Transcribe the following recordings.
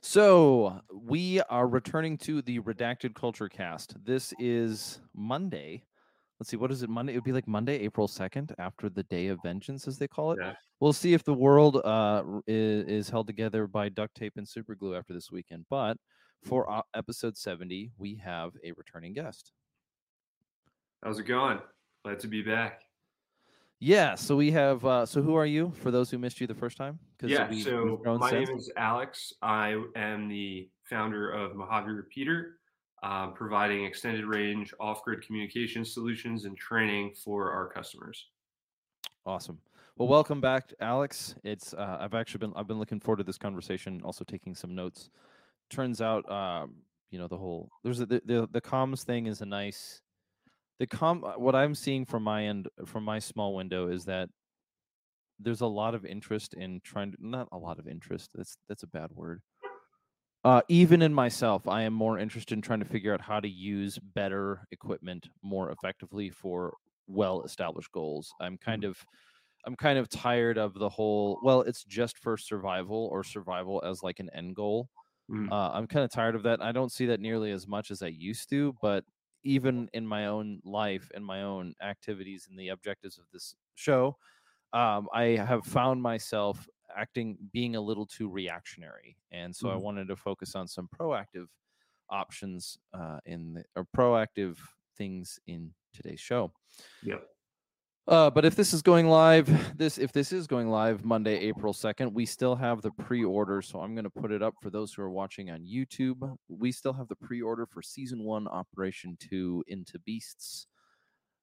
So we are returning to the Redacted Culture Cast. This is Monday. Let's see, what is it? Monday? It would be like Monday, April second, after the Day of Vengeance, as they call it. Yeah. We'll see if the world uh, is, is held together by duct tape and super glue after this weekend. But for uh, episode seventy, we have a returning guest. How's it going? Glad to be back. Yeah. So we have. Uh, so who are you? For those who missed you the first time. Yeah, we- so my since. name is Alex. I am the founder of Mojave Repeater, uh, providing extended range off grid communication solutions and training for our customers. Awesome. Well, welcome back, Alex. It's uh, I've actually been I've been looking forward to this conversation. Also taking some notes. Turns out, um, you know, the whole there's a, the, the the comms thing is a nice. The com what I'm seeing from my end from my small window is that there's a lot of interest in trying to not a lot of interest. That's that's a bad word. Uh, even in myself, I am more interested in trying to figure out how to use better equipment more effectively for well-established goals. I'm kind of I'm kind of tired of the whole well, it's just for survival or survival as like an end goal. Mm. Uh, I'm kind of tired of that. I don't see that nearly as much as I used to, but even in my own life and my own activities and the objectives of this show, um, I have found myself acting being a little too reactionary, and so I Mhm. wanted to focus on some proactive options uh, in the, or proactive things in today's show. Yep. Uh, but if this is going live, this if this is going live Monday, April second, we still have the pre-order. So I'm going to put it up for those who are watching on YouTube. We still have the pre-order for season one, Operation Two, Into Beasts,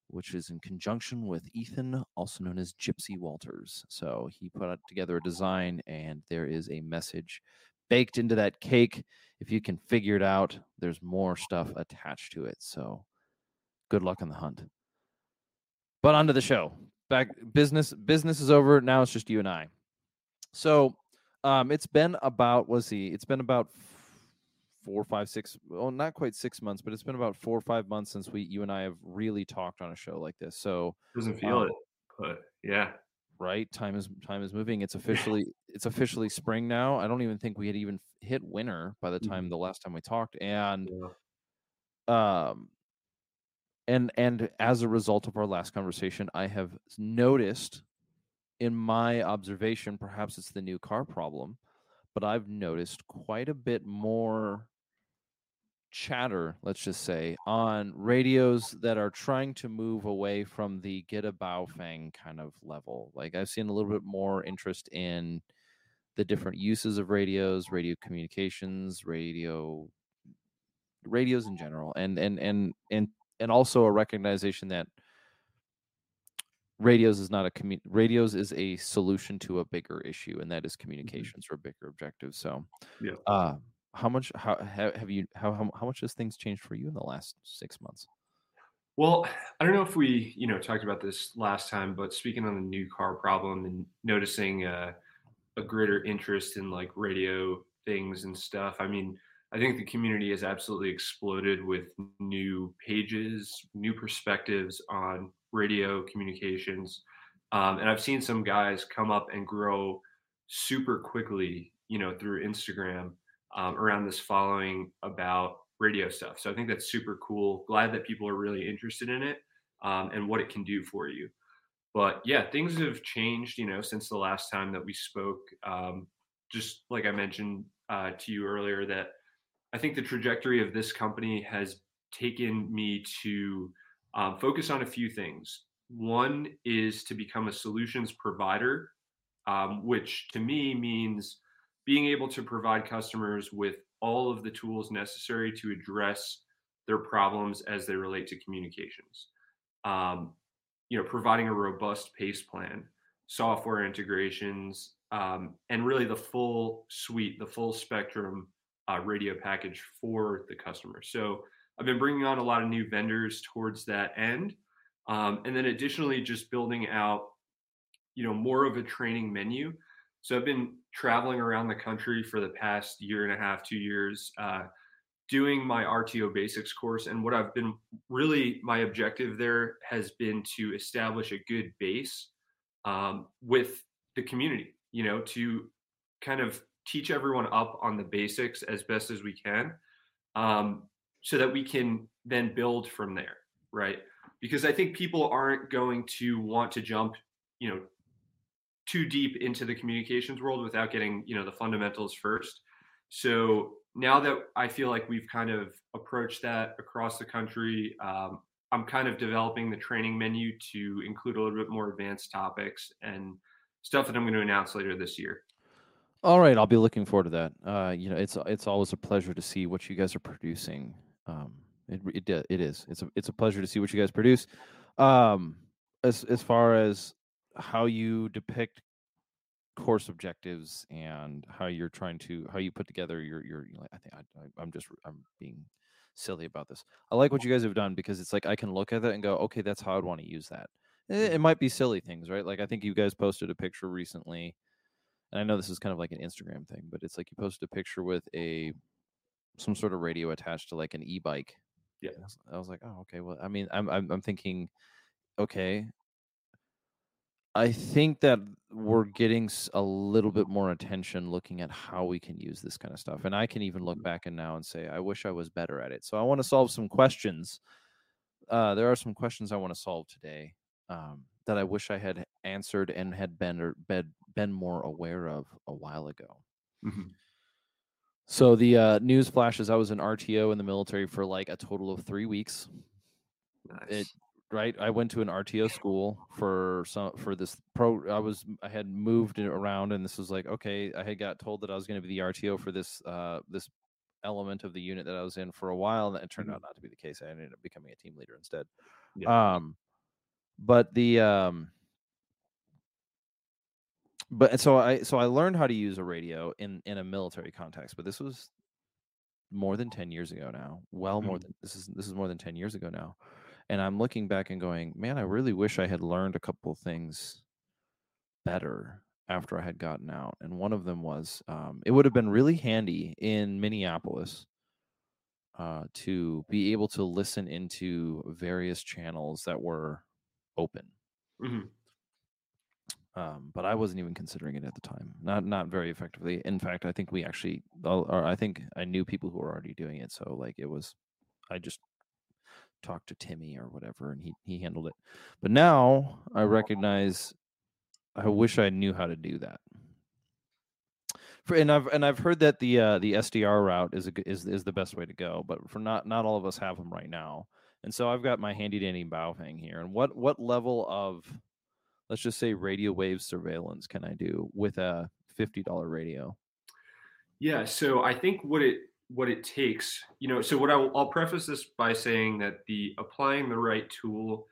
which is in conjunction with Ethan, also known as Gypsy Walters. So he put together a design, and there is a message baked into that cake. If you can figure it out, there's more stuff attached to it. So good luck on the hunt. But onto the show. Back business business is over. Now it's just you and I. So um it's been about let's it's been about four, five, six, well, not quite six months, but it's been about four or five months since we you and I have really talked on a show like this. So Doesn't feel Um, it, but yeah. right, time is time is moving. It's officially it's officially spring now. I don't even think we had even hit winter by the time Mhm. the last time we talked. And yeah. um and and as a result of our last conversation i have noticed in my observation perhaps it's the new car problem but i've noticed quite a bit more chatter let's just say on radios that are trying to move away from the get a bow fang kind of level. Like i've seen a little bit more interest in the different uses of radios radio communications radio radios in general and and and and and also a recognition that radios is not a commu- radios is a solution to a bigger issue and that is communications or a bigger objective so Yeah. uh how much how have you how, how how much has things changed for you in the last six months Well, I don't know if we, you know, talked about this last time, but speaking on the new car problem and noticing uh, a greater interest in like radio things and stuff. I mean, I think the community has absolutely exploded with new pages, new perspectives on radio communications. Um, and I've seen some guys come up and grow super quickly, you know, through Instagram um, around this following about radio stuff. So I think that's super cool. Glad that people are really interested in it um, and what it can do for you. But yeah, things have changed, you know, since the last time that we spoke. Um, just like I mentioned uh, to you earlier, that I think the trajectory of this company has taken me to um, focus on a few things. One is to become a solutions provider, um, which to me means being able to provide customers with all of the tools necessary to address their problems as they relate to communications. Um, you know, providing a robust pace plan, software integrations, um, and really the full suite, the full spectrum uh, radio package for the customer. So I've been bringing on a lot of new vendors towards that end, um, and then additionally just building out, you know, more of a training menu. So I've been traveling around the country for the past year and a half, two years, uh, doing my RTO basics course. And what I've been really my objective there has been to establish a good base um, with the community, you know, to kind of teach everyone up on the basics as best as we can, um, so that we can then build from there, right? Because I think people aren't going to want to jump, you know, too deep into the communications world without getting, you know, the fundamentals first. So now that I feel like we've kind of approached that across the country, um, I'm kind of developing the training menu to include a little bit more advanced topics and stuff that I'm going to announce later this year. All right, I'll be looking forward to that. Uh, you know, it's it's always a pleasure to see what you guys are producing. Um, it it it is. It's a it's a pleasure to see what you guys produce. Um, as as far as how you depict course objectives and how you're trying to how you put together your your. I think I, I, I'm just I'm being silly about this. I like what you guys have done because it's like I can look at it and go, okay, that's how I'd want to use that. It, it might be silly things, right? Like I think you guys posted a picture recently and I know this is kind of like an Instagram thing, but it's like you posted a picture with a some sort of radio attached to like an e-bike. Yeah, I was, I was like, oh, okay. Well, I mean, I'm I'm, I'm thinking, okay. I think that we're getting a little bit more attention looking at how we can use this kind of stuff, and I can even look mm-hmm. back and now and say, I wish I was better at it. So I want to solve some questions. Uh, there are some questions I want to solve today. Um, that I wish I had answered and had been or been, been more aware of a while ago. Mm-hmm. So the uh, news flashes: I was in RTO in the military for like a total of three weeks. Nice. It right. I went to an RTO school for some for this pro. I was I had moved around, and this was like okay. I had got told that I was going to be the RTO for this uh this element of the unit that I was in for a while, and it turned mm-hmm. out not to be the case. I ended up becoming a team leader instead. Yeah. Um, but the um but so i so i learned how to use a radio in in a military context but this was more than 10 years ago now well more mm. than this is this is more than 10 years ago now and i'm looking back and going man i really wish i had learned a couple things better after i had gotten out and one of them was um, it would have been really handy in minneapolis uh, to be able to listen into various channels that were open. Mm-hmm. Um, but I wasn't even considering it at the time. Not not very effectively. In fact, I think we actually, or I think I knew people who were already doing it. So like it was, I just talked to Timmy or whatever, and he he handled it. But now I recognize. I wish I knew how to do that. For, and I've and I've heard that the uh, the SDR route is a, is is the best way to go, but for not not all of us have them right now. And so I've got my handy dandy bow Baofeng here. And what what level of let's just say radio wave surveillance can I do with a fifty dollar radio? Yeah, so I think what it what it takes, you know, so what I will, I'll preface this by saying that the applying the right tool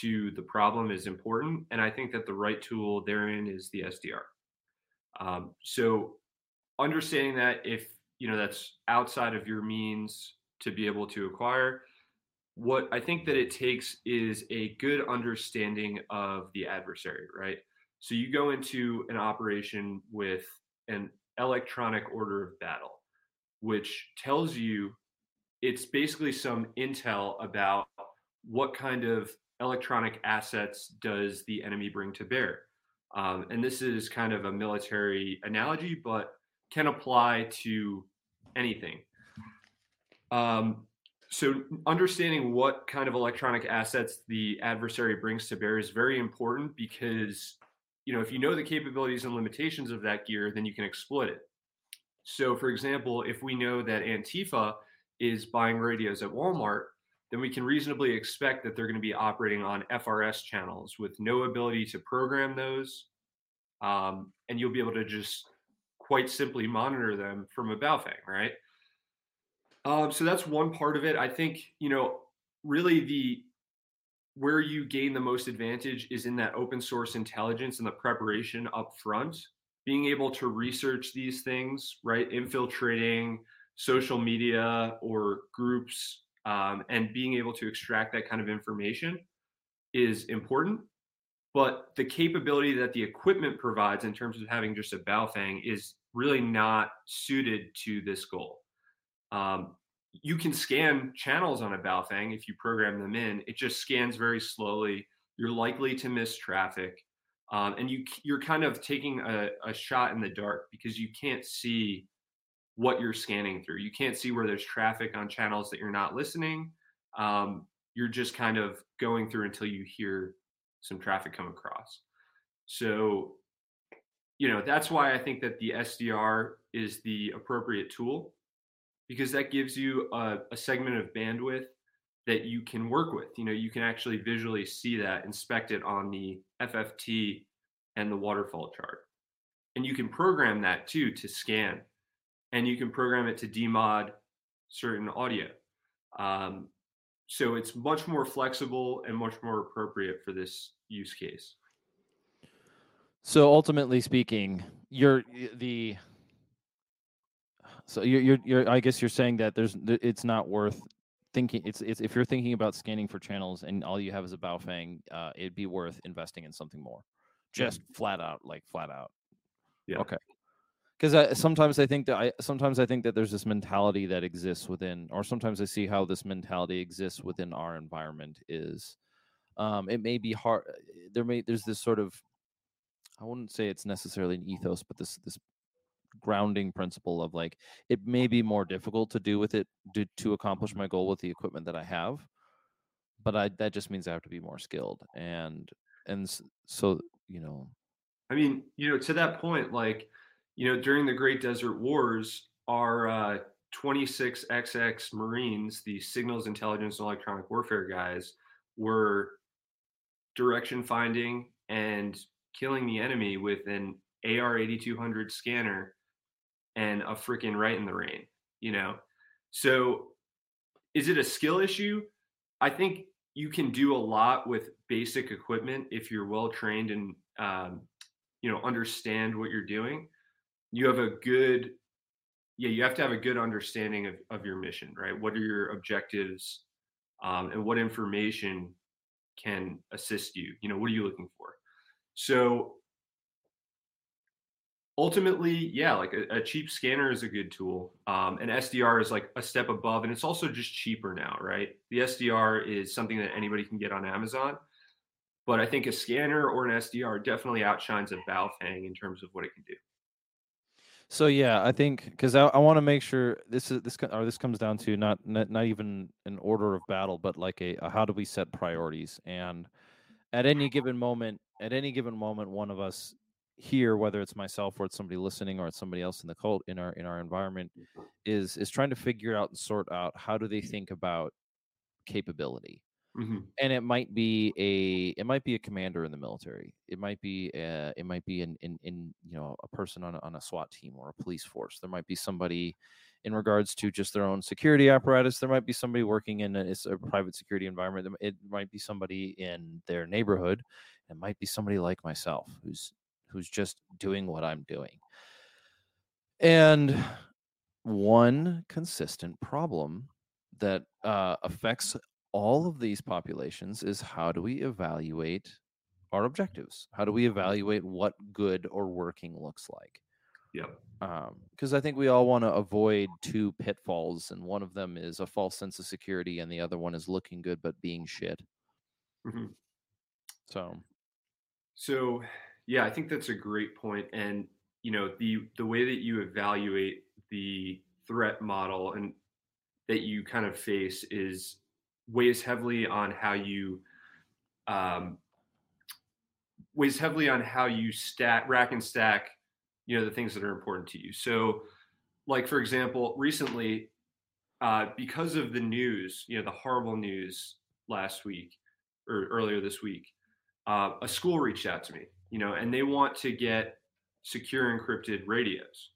to the problem is important, and I think that the right tool therein is the SDR. Um, so understanding that if you know that's outside of your means to be able to acquire, what I think that it takes is a good understanding of the adversary, right? So you go into an operation with an electronic order of battle, which tells you it's basically some intel about what kind of electronic assets does the enemy bring to bear. Um, and this is kind of a military analogy, but can apply to anything. Um, so understanding what kind of electronic assets the adversary brings to bear is very important because you know if you know the capabilities and limitations of that gear then you can exploit it. So for example if we know that antifa is buying radios at walmart then we can reasonably expect that they're going to be operating on frs channels with no ability to program those um, and you'll be able to just quite simply monitor them from a baofeng right um, so that's one part of it. I think you know really the where you gain the most advantage is in that open source intelligence and the preparation up front being able to research these things right? Infiltrating social media or groups um, and being able to extract that kind of information is important. But the capability that the equipment provides in terms of having just a baofeng is really not suited to this goal um, you can scan channels on a Baofeng if you program them in. It just scans very slowly. You're likely to miss traffic. um, and you you're kind of taking a, a shot in the dark because you can't see what you're scanning through. You can't see where there's traffic on channels that you're not listening. Um, you're just kind of going through until you hear some traffic come across. So, you know, that's why I think that the SDR is the appropriate tool because that gives you a, a segment of bandwidth that you can work with. You know, you can actually visually see that, inspect it on the FFT and the waterfall chart. And you can program that too to scan, and you can program it to demod certain audio. Um, so it's much more flexible and much more appropriate for this use case. So ultimately speaking, you're the so you're, you're, you're I guess you're saying that there's it's not worth thinking it's, it's if you're thinking about scanning for channels and all you have is a Baofeng, uh, it'd be worth investing in something more. Just yeah. flat out, like flat out. Yeah. Okay. Because sometimes I think that I sometimes I think that there's this mentality that exists within, or sometimes I see how this mentality exists within our environment. Is um, it may be hard. There may there's this sort of I wouldn't say it's necessarily an ethos, but this this grounding principle of like it may be more difficult to do with it to, to accomplish my goal with the equipment that I have, but I that just means I have to be more skilled and and so you know. I mean, you know, to that point, like you know, during the Great Desert Wars, our uh, 26XX Marines, the signals intelligence and electronic warfare guys, were direction finding and killing the enemy with an AR 8200 scanner and a freaking Rite in the Rain, you know? So is it a skill issue? I think you can do a lot with basic equipment if you're well trained and, um, you know, understand what you're doing. You have a good, yeah, you have to have a good understanding of, of your mission, right? What are your objectives um, and what information can assist you? You know, what are you looking for? So ultimately, yeah, like a, a, cheap scanner is a good tool. Um, and SDR is like a step above, and it's also just cheaper now, right? The SDR is something that anybody can get on Amazon. But I think a scanner or an SDR definitely outshines a Baofeng in terms of what it can do. So yeah, I think because I, I want to make sure this is this or this comes down to not, not not even an order of battle, but like a, a how do we set priorities? And at any given moment, at any given moment, one of us here, whether it's myself or it's somebody listening or it's somebody else in the cult in our in our environment, mm-hmm. is is trying to figure out and sort out how do they think about capability. Mm-hmm. And it might be a it might be a commander in the military. It might be a, it might be in, in in you know a person on a, on a SWAT team or a police force. There might be somebody in regards to just their own security apparatus. There might be somebody working in a, a private security environment. It might be somebody in their neighborhood. It might be somebody like myself who's who's just doing what I'm doing. And one consistent problem that uh, affects all of these populations is how do we evaluate our objectives? How do we evaluate what good or working looks like? Yeah. Because um, I think we all want to avoid two pitfalls, and one of them is a false sense of security, and the other one is looking good but being shit. Mm-hmm. So, so yeah, I think that's a great point. And you know, the the way that you evaluate the threat model and that you kind of face is weighs heavily on how you um, weighs heavily on how you stack rack and stack you know the things that are important to you so like for example recently uh, because of the news you know the horrible news last week or earlier this week uh, a school reached out to me you know, and they want to get secure encrypted radios.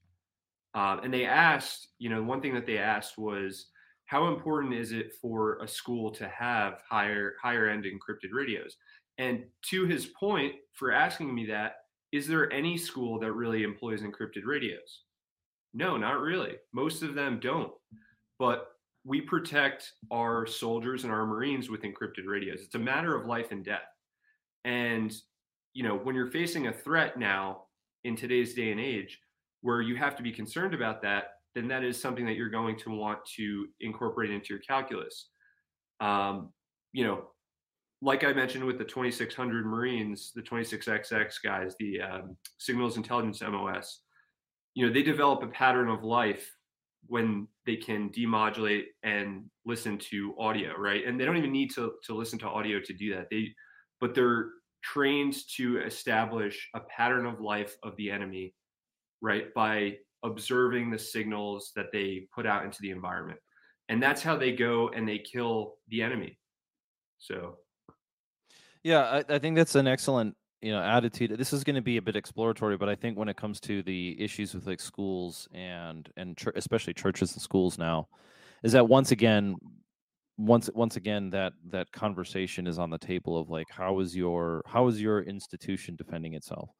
Um, and they asked, you know, one thing that they asked was, how important is it for a school to have higher higher end encrypted radios? And to his point for asking me that, is there any school that really employs encrypted radios? No, not really. Most of them don't. But we protect our soldiers and our Marines with encrypted radios. It's a matter of life and death. And you know, when you're facing a threat now in today's day and age where you have to be concerned about that, then that is something that you're going to want to incorporate into your calculus. Um, you know, like I mentioned with the 2600 Marines, the 26XX guys, the um, Signals Intelligence MOS, you know, they develop a pattern of life when they can demodulate and listen to audio, right? And they don't even need to to listen to audio to do that. They, but they're trained to establish a pattern of life of the enemy, right? By observing the signals that they put out into the environment. And that's how they go and they kill the enemy. So yeah, I, I think that's an excellent you know attitude. This is going to be a bit exploratory, but I think when it comes to the issues with like schools and and ch- especially churches and schools now, is that once again, once once again that that conversation is on the table of like how is your how is your institution defending itself.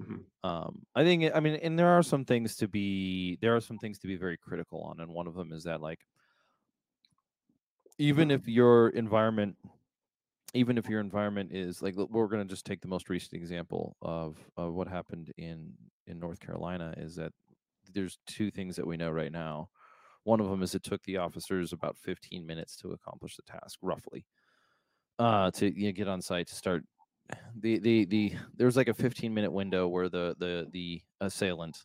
Mm-hmm. Um, I think I mean, and there are some things to be there are some things to be very critical on, and one of them is that like even if your environment even if your environment is like we're going to just take the most recent example of, of what happened in in North Carolina is that there's two things that we know right now. One of them is it took the officers about 15 minutes to accomplish the task, roughly, uh, to you know, get on site to start. The the the there was like a 15 minute window where the the the assailant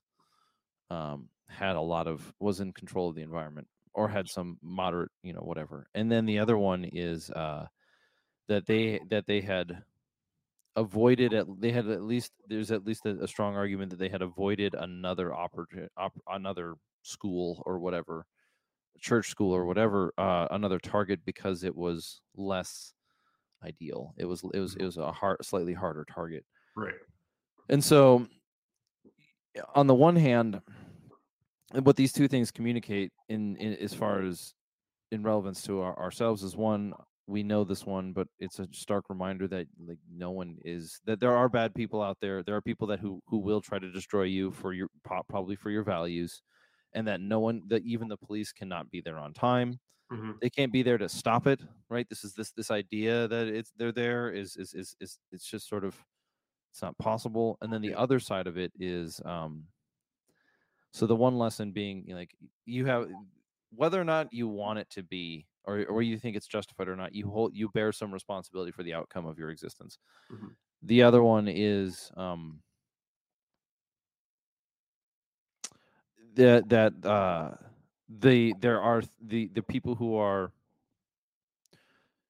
um, had a lot of was in control of the environment or had some moderate you know whatever, and then the other one is. Uh, that they that they had avoided at they had at least there's at least a, a strong argument that they had avoided another opportunity op, another school or whatever church school or whatever uh, another target because it was less ideal it was it was it mm-hmm. was a hard slightly harder target right and so on the one hand what these two things communicate in, in as far as in relevance to our, ourselves is one we know this one, but it's a stark reminder that like no one is that there are bad people out there. There are people that who who will try to destroy you for your probably for your values, and that no one that even the police cannot be there on time. Mm-hmm. They can't be there to stop it, right? This is this this idea that it's they're there is is is is it's just sort of it's not possible. And then the other side of it is um so the one lesson being like you have whether or not you want it to be or or you think it's justified or not, you hold you bear some responsibility for the outcome of your existence. Mm-hmm. The other one is um, that that uh, the there are the the people who are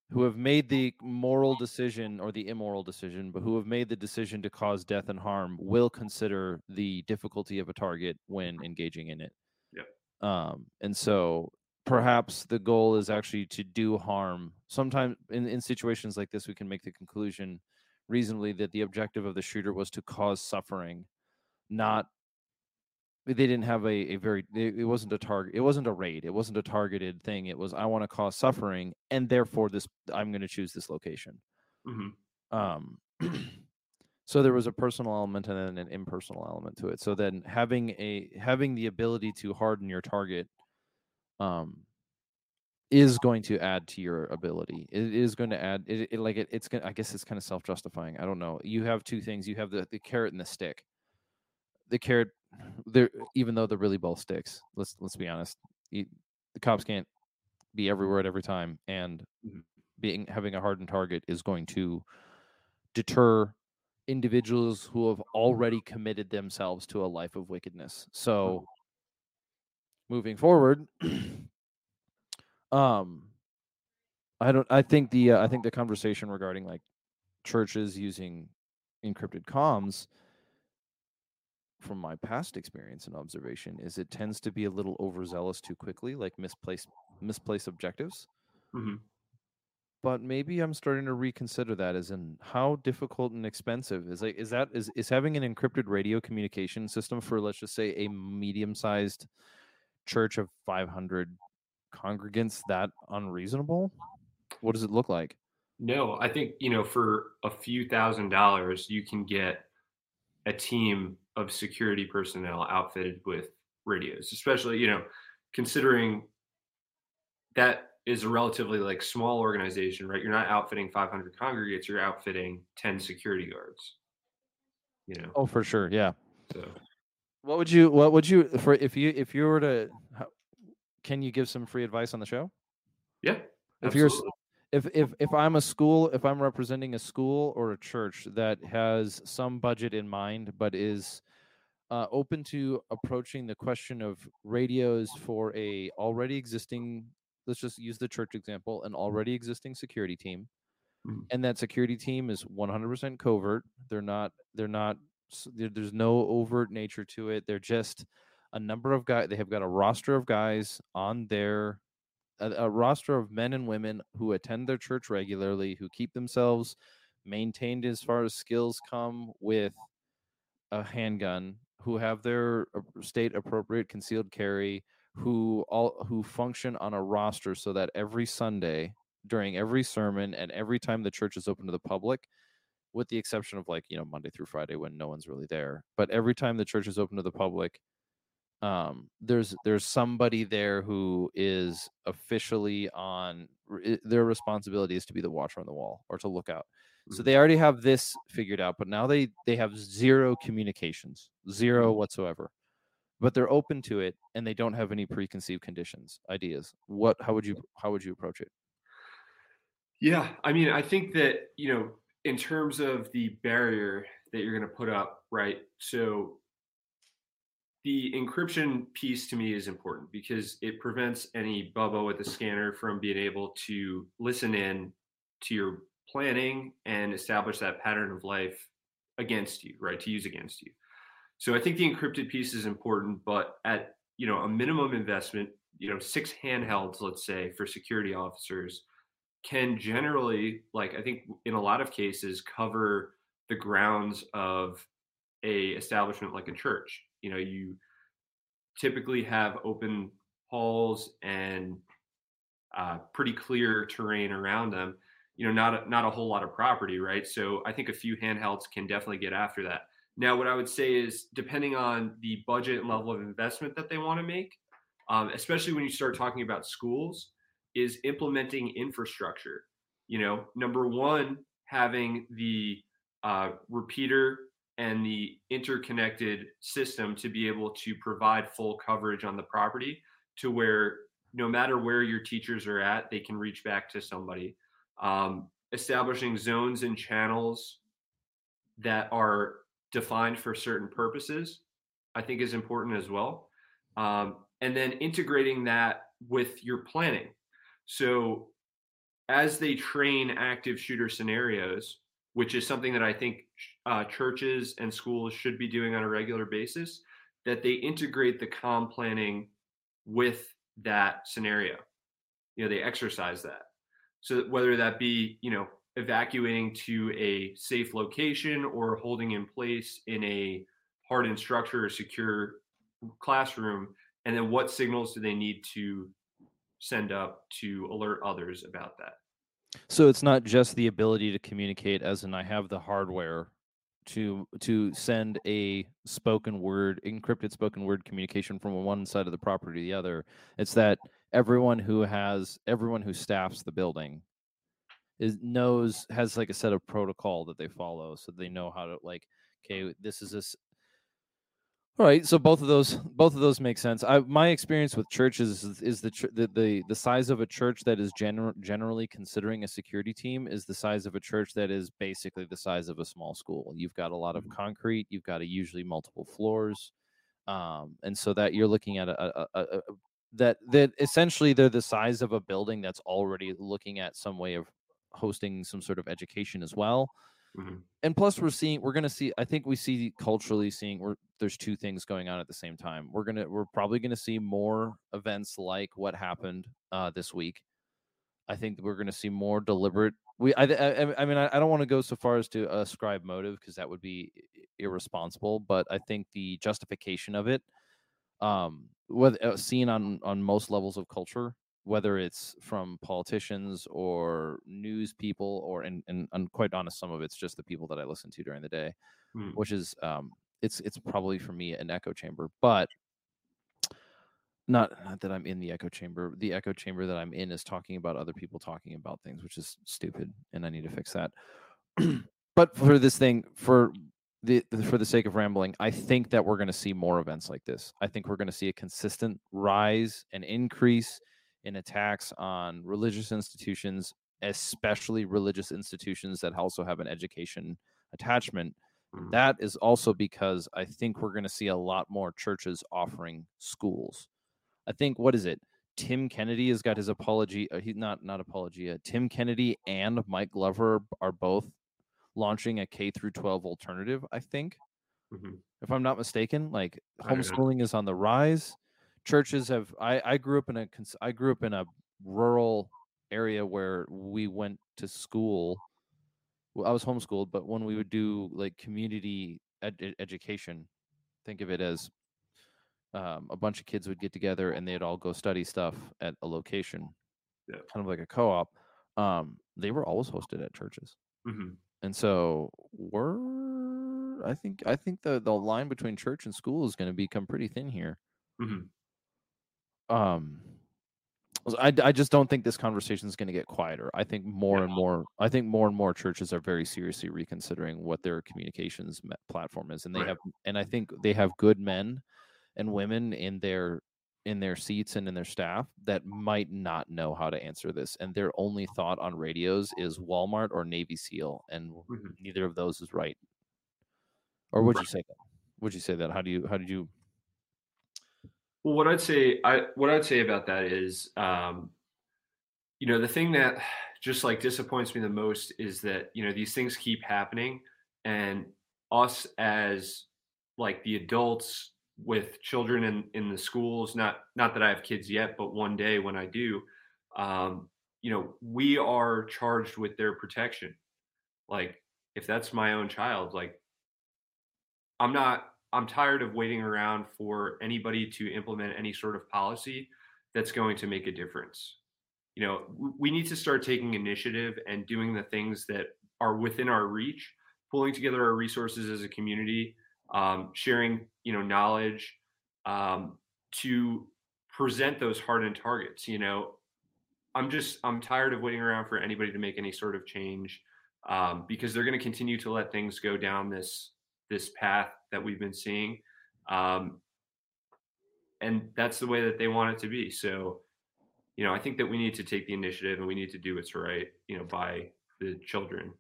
who have made the moral decision or the immoral decision, but who have made the decision to cause death and harm will consider the difficulty of a target when engaging in it. Yeah. Um, and so perhaps the goal is actually to do harm. Sometimes in, in situations like this, we can make the conclusion reasonably that the objective of the shooter was to cause suffering, not they didn't have a, a very it, wasn't a target it wasn't a raid it wasn't a targeted thing it was i want to cause suffering and therefore this i'm going to choose this location mm-hmm. um so there was a personal element and then an impersonal element to it so then having a having the ability to harden your target um is going to add to your ability. It is going to add it, it like it, it's going I guess it's kind of self-justifying. I don't know. You have two things. You have the, the carrot and the stick. The carrot there even though they're really both sticks. Let's let's be honest. The cops can't be everywhere at every time and mm-hmm. being having a hardened target is going to deter individuals who have already committed themselves to a life of wickedness. So moving forward. um, I don't. I think the uh, I think the conversation regarding like churches using encrypted comms, from my past experience and observation, is it tends to be a little overzealous too quickly, like misplaced misplaced objectives. Mm-hmm. But maybe I'm starting to reconsider that as in how difficult and expensive is like is that is is having an encrypted radio communication system for let's just say a medium sized church of 500 congregants that unreasonable? What does it look like? No, I think, you know, for a few thousand dollars, you can get a team of security personnel outfitted with radios, especially, you know, considering that is a relatively like small organization, right? You're not outfitting 500 congregates, you're outfitting 10 security guards. You know. Oh, for sure. Yeah. So what would you what would you for if you if you were to can you give some free advice on the show? Yeah. If you're if if if I'm a school, if I'm representing a school or a church that has some budget in mind, but is uh, open to approaching the question of radios for a already existing let's just use the church example an already existing security team Mhm. and that security team is 100% covert. They're not they're not there's no overt nature to it. They're just a number of guys they have got a roster of guys on their a, a roster of men and women who attend their church regularly who keep themselves maintained as far as skills come with a handgun who have their state appropriate concealed carry who all who function on a roster so that every sunday during every sermon and every time the church is open to the public with the exception of like you know monday through friday when no one's really there but every time the church is open to the public um there's there's somebody there who is officially on their responsibility is to be the watcher on the wall or to look out so Mhm. they already have this figured out but now they they have zero communications zero whatsoever but they're open to it and they don't have any preconceived conditions ideas what how would you how would you approach it Yeah, I mean, I think that, you know, in terms of the barrier that you're going to put up, right? So the encryption piece to me is important because it prevents any bubba with the scanner from being able to listen in to your planning and establish that pattern of life against you, right? To use against you. So I think the encrypted piece is important, but at you know a minimum investment, you know, six handhelds, let's say, for security officers can generally, like I think in a lot of cases, cover the grounds of a establishment like a church. You know, you typically have open halls and uh, pretty clear terrain around them. You know, not a, not a whole lot of property, right? So I think a few handhelds can definitely get after that. Now, what I would say is, depending on the budget and level of investment that they want to make, um, especially when you start talking about schools, is implementing infrastructure. You know, number one, having the uh, repeater and the interconnected system to be able to provide full coverage on the property to where no matter where your teachers are at, they can reach back to somebody. Um, establishing zones and channels that are defined for certain purposes, I think is important as well. Um, and then integrating that with your planning. So as they train active shooter scenarios, which is something that I think uh, churches and schools should be doing on a regular basis, that they integrate the com planning with that scenario. You know, they exercise that. So whether that be, you know, evacuating to a safe location or holding in place in a hardened structure or secure classroom, and then what signals do they need to send up to alert others about that? so it's not just the ability to communicate as in i have the hardware to to send a spoken word encrypted spoken word communication from one side of the property to the other it's that everyone who has everyone who staffs the building is knows has like a set of protocol that they follow so they know how to like okay this is this all right so both of those both of those make sense i my experience with churches is, is the, the the the size of a church that is gener- generally considering a security team is the size of a church that is basically the size of a small school you've got a lot of Mhm. concrete you've got a usually multiple floors um and so that you're looking at a, a, a, a that that essentially they're the size of a building that's already looking at some way of hosting some sort of education as well. Mhm. and plus we're seeing we're going to see i think we see culturally seeing we're there's two things going on at the same time. We're going to we're probably going to see more events like what happened uh this week. I think we're going to see more deliberate we i i, I- I mean i, I don't want to go so far as to ascribe motive because that would be irresponsible but i think the justification of it um whether uh, seen on on most levels of culture whether it's from politicians or news people or and, and i'm quite honest some of it's just the people that i listen to during the day Mm. which is um it's it's probably for me an echo chamber but not not that i'm in the echo chamber the echo chamber that i'm in is talking about other people talking about things which is stupid and i need to fix that but for this thing for the the- for the sake of rambling i think that we're going to see more events like this i think we're going to see a consistent rise and increase in attacks on religious institutions especially religious institutions that also have an education attachment. Mhm. That is also because I think we're going to see a lot more churches offering schools. I think what is it? Tim Kennedy has got his apology. Uh, he's not not apology. Uh, Tim Kennedy and Mike Glover are both launching a K through 12 alternative. I think, Mhm. if I'm not mistaken, like know. homeschooling is on the rise. Churches have. I I grew up in a I grew up in a rural area where we went to school. Well, I was homeschooled, but when we would do like community ed- ed- education, think of it as um, a bunch of kids would get together and they'd all go study stuff at a location, Yeah. kind of like a co-op. Um, they were always hosted at churches, Mhm. And so we're. I think I think the the line between church and school is going to become pretty thin here. Mhm. Um, I, I just don't think this conversation is going to get quieter. I think more Yeah. and more. I think more and more churches are very seriously reconsidering what their communications platform is, and they Right. have, and I think they have good men and women in their in their seats and in their staff that might not know how to answer this, and their only thought on radios is Walmart or Navy SEAL, and Mhm. neither of those is right. Or would you say that? Would you say that? How do you? How did you? Well, what I'd say, I what I'd say about that is, um, you know, the thing that just like disappoints me the most is that you know these things keep happening, and us as like the adults with children in in the schools, not not that I have kids yet, but one day when I do, um, you know, we are charged with their protection. Like, if that's my own child, like I'm not I'm tired of waiting around for anybody to implement any sort of policy that's going to make a difference. You know, we need to start taking initiative and doing the things that are within our reach, pulling together our resources as a community, um, sharing, you know, knowledge um, to present those hardened targets. You know, I'm just I'm tired of waiting around for anybody to make any sort of change um, because they're going to continue to let things go down this this path that we've been seeing, um, and that's the way that they want it to be. So, you know, I think that we need to take the initiative and we need to do what's right, you know, by the children.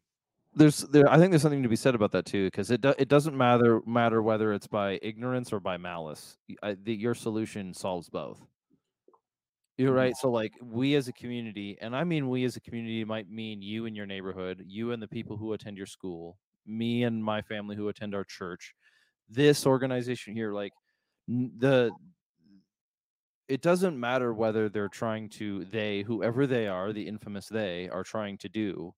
There's there I think there's something to be said about that too because it do, it doesn't matter matter whether it's by ignorance or by malice. I, the, your solution solves both. You're right. Mm-hmm. So like we as a community, and I mean we as a community might mean you and your neighborhood, you and the people who attend your school, me and my family who attend our church. This organization here, like the it doesn't matter whether they're trying to they whoever they are, the infamous they are trying to do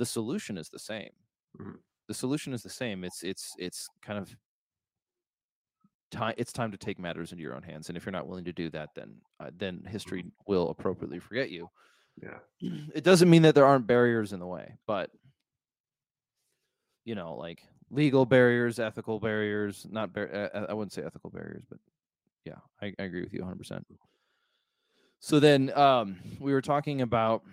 the solution is the same. Mhm. The solution is the same. It's it's it's kind of time. It's time to take matters into your own hands, and if you're not willing to do that, then uh, then history will appropriately forget you. Yeah. It doesn't mean that there aren't barriers in the way, but you know, like legal barriers, ethical barriers. Not bar- uh, I wouldn't say ethical barriers, but yeah, I, I agree with you 100. percent So then um, we were talking about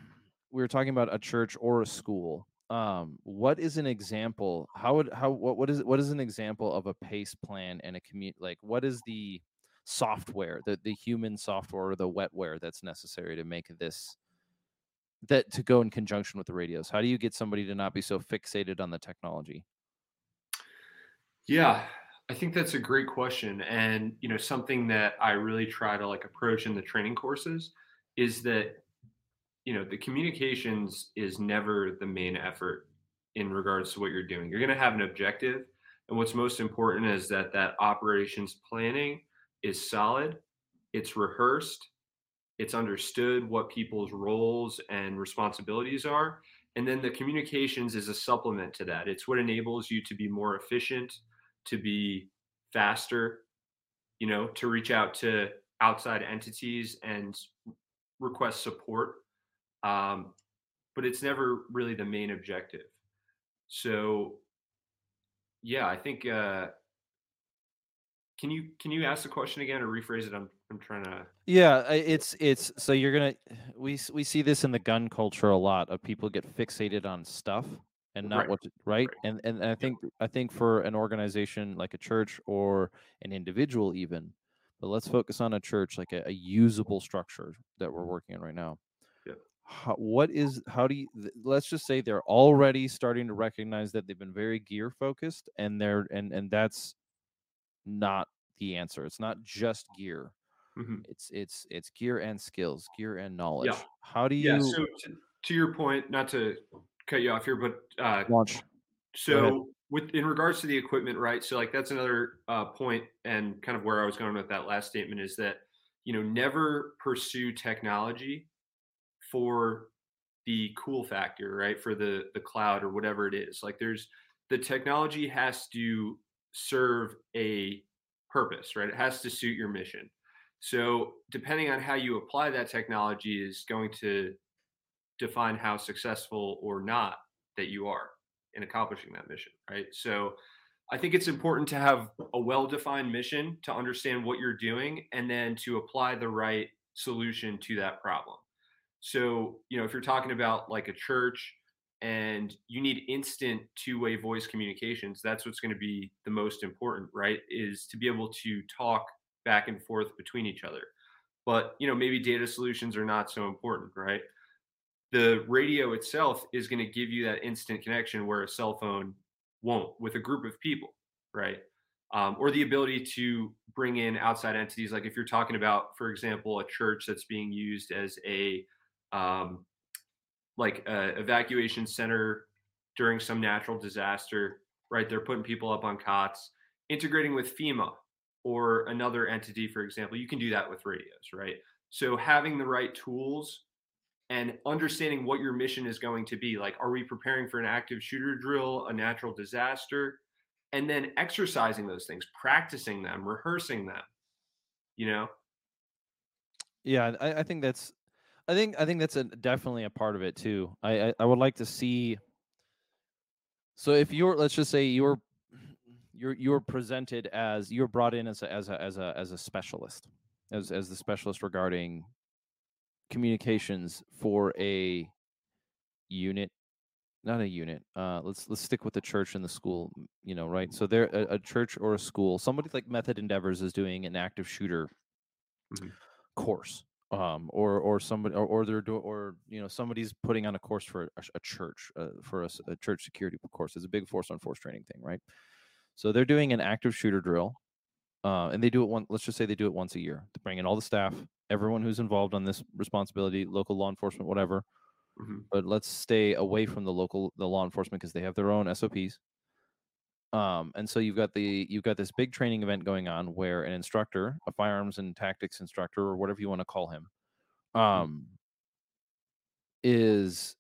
we were talking about a church or a school. Um, what is an example? How would how what what is what is an example of a pace plan and a commute? Like what is the software, the the human software or the wetware that's necessary to make this that to go in conjunction with the radios? How do you get somebody to not be so fixated on the technology? Yeah, I think that's a great question. And, you know, something that I really try to like approach in the training courses is that, you know, the communications is never the main effort in regards to what you're doing. You're going to have an objective. And what's most important is that that operations planning is solid, it's rehearsed, it's understood what people's roles and responsibilities are. And then the communications is a supplement to that. It's what enables you to be more efficient, to be faster, you know, to reach out to outside entities and request support. Um, but it's never really the main objective. So, yeah, I think. Uh, can you can you ask the question again or rephrase it? I'm I'm trying to. Yeah, it's it's so you're gonna we we see this in the gun culture a lot of people get fixated on stuff and not Right, what to, right? right. And, and I think I think for an organization like a church or an individual even, but let's focus on a church like a, a usable structure that we're working on right now. How, what is how do you let's just say they're already starting to recognize that they've been very gear focused and they're and and that's not the answer it's not just gear Mhm. it's it's it's gear and skills gear and knowledge Yeah. how do you Yeah. So to, to your point, not to cut you off here, but uh, launch. So with in regards to the equipment, right? So like that's another uh, point, and kind of where I was going with that last statement is that you know never pursue technology for the cool factor, right? For the the cloud or whatever it is. Like there's the technology has to serve a purpose, right? It has to suit your mission. So depending on how you apply that technology is going to define how successful or not that you are in accomplishing that mission, right? So I think it's important to have a well defined mission to understand what you're doing and then to apply the right solution to that problem. So, you know, if you're talking about like a church and you need instant two way voice communications, that's what's going to be the most important, right? Is to be able to talk back and forth between each other. But, you know, maybe data solutions are not so important, right? the radio itself is going to give you that instant connection where a cell phone won't with a group of people, right? Um, or the ability to bring in outside entities. Like if you're talking about, for example, a church that's being used as a um, like a evacuation center during some natural disaster, right? They're putting people up on cots, integrating with FEMA or another entity, for example. You can do that with radios, right? So having the right tools and understanding what your mission is going to be. Like, are we preparing for an active shooter drill, a natural disaster? And then exercising those things, practicing them, rehearsing them, you know? Yeah, I, I think that's I think I think that's a, definitely a part of it too. I, I I would like to see so if you're let's just say you're you're you're presented as you're brought in as a as a as a as a specialist as as the specialist regarding communications for a unit not a unit uh let's let's stick with the church and the school you know right so there a, a church or a school somebody like method endeavors is doing an active shooter Mhm. course um or or somebody or, or they're doing or you know somebody's putting on a course for a, a church uh, for a church security course. It's a big force on force training thing right? So they're doing an active shooter drill uh, and they do it one let's just say they do it once a year. To bring in all the staff everyone who's involved on this responsibility local law enforcement whatever Mhm. but let's stay away from the local the law enforcement because they have their own sops um, and so you've got the you've got this big training event going on where an instructor a firearms and tactics instructor or whatever you want to call him um, is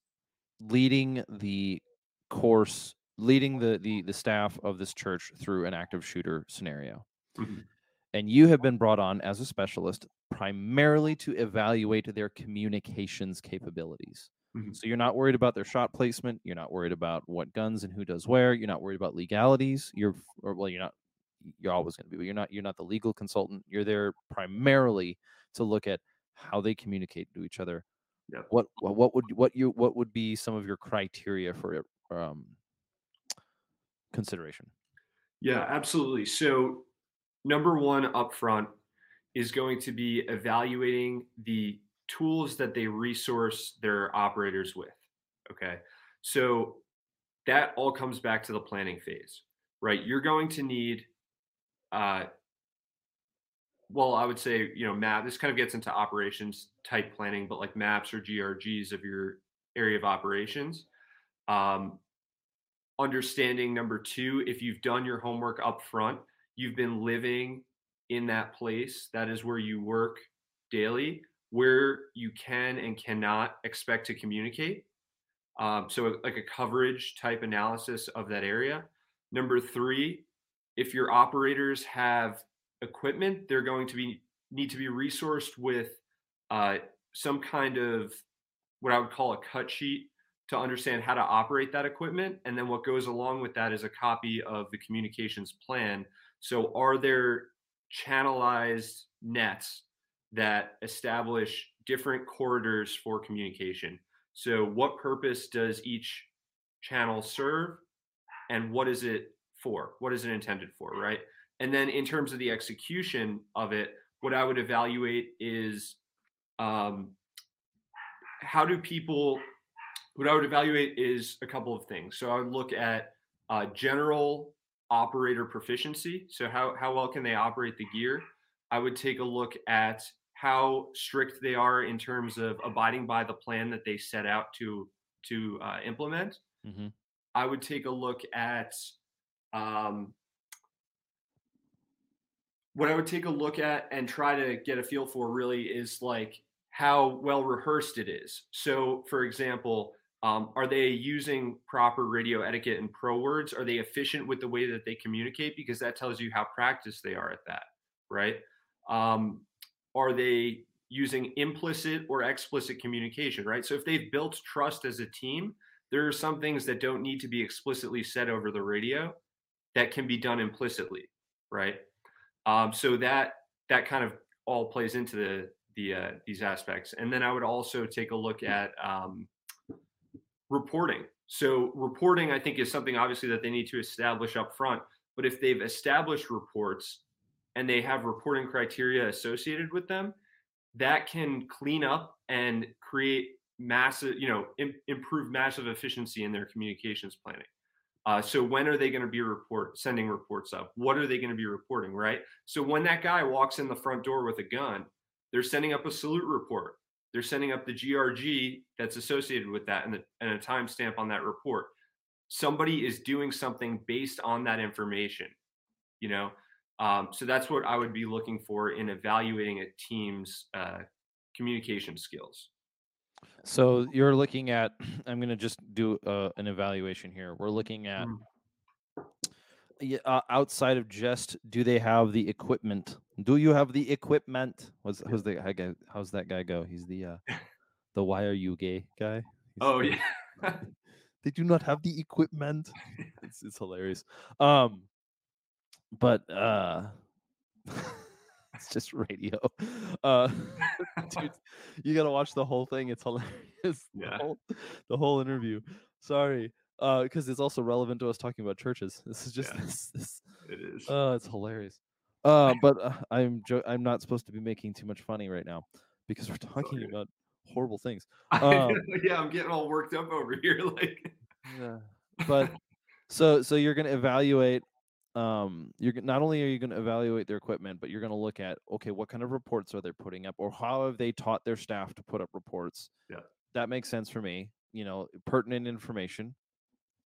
leading the course leading the, the the staff of this church through an active shooter scenario Mhm. and you have been brought on as a specialist primarily to evaluate their communications capabilities. Mhm. So you're not worried about their shot placement, you're not worried about what guns and who does where, you're not worried about legalities. You're or well you're not you're always going to be, but you're not you're not the legal consultant. You're there primarily to look at how they communicate to each other. Yep. What what what would what you what would be some of your criteria for um consideration? Yeah, absolutely. So, number one up front is going to be evaluating the tools that they resource their operators with. Okay. So, that all comes back to the planning phase, right? You're going to need, uh, well, I would say, you know, map. This kind of gets into operations type planning, but like maps or GRGs of your area of operations. Um, understanding number two if you've done your homework up front you've been living in that place that is where you work daily where you can and cannot expect to communicate um, so like a coverage type analysis of that area number three if your operators have equipment they're going to be need to be resourced with uh, some kind of what i would call a cut sheet to understand how to operate that equipment. And then what goes along with that is a copy of the communications plan. So, are there channelized nets that establish different corridors for communication? So, what purpose does each channel serve? And what is it for? What is it intended for? Right. And then, in terms of the execution of it, what I would evaluate is um, how do people? What I would evaluate is a couple of things. So I would look at uh, general operator proficiency. So how how well can they operate the gear? I would take a look at how strict they are in terms of abiding by the plan that they set out to to uh, implement. Mhm. I would take a look at um, what I would take a look at and try to get a feel for really is like how well rehearsed it is. So, for example, um, are they using proper radio etiquette and pro words? Are they efficient with the way that they communicate? Because that tells you how practiced they are at that, right? Um, are they using implicit or explicit communication, right? So if they've built trust as a team, there are some things that don't need to be explicitly said over the radio that can be done implicitly, right? Um, so that that kind of all plays into the the uh, these aspects, and then I would also take a look at um, reporting. So reporting, I think, is something obviously that they need to establish up front. But if they've established reports and they have reporting criteria associated with them, that can clean up and create massive, you know, Im- improve massive efficiency in their communications planning. Uh, so when are they going to be report sending reports up? What are they going to be reporting? Right. So when that guy walks in the front door with a gun, they're sending up a salute report. They're sending up the GRG that's associated with that and, the, and a timestamp on that report. Somebody is doing something based on that information. You know, um, so that's what I would be looking for in evaluating a team's uh, communication skills. So you're looking at. I'm going to just do uh, an evaluation here. We're looking at Mm. uh, outside of just do they have the equipment? Do you have the equipment? What's who's the how guy, how's that guy go? He's the uh the why are you gay guy. He's- Oh yeah, they do not have the equipment. It's it's hilarious. Um, but uh, it's just radio. Uh, dude, you gotta watch the whole thing. It's hilarious. The Yeah. whole, the whole interview. Sorry, uh, because it's also relevant to us talking about churches. This is just Yeah. this. this it is. Oh, it's hilarious. Uh, but uh, I'm jo- I'm not supposed to be making too much funny right now because we're talking good. about horrible things. Um, yeah, I'm getting all worked up over here. Like, Yeah. But so so you're going to evaluate um you're not only are you going to evaluate their equipment but you're going to look at okay what kind of reports are they putting up or how have they taught their staff to put up reports Yeah. that makes sense for me you know pertinent information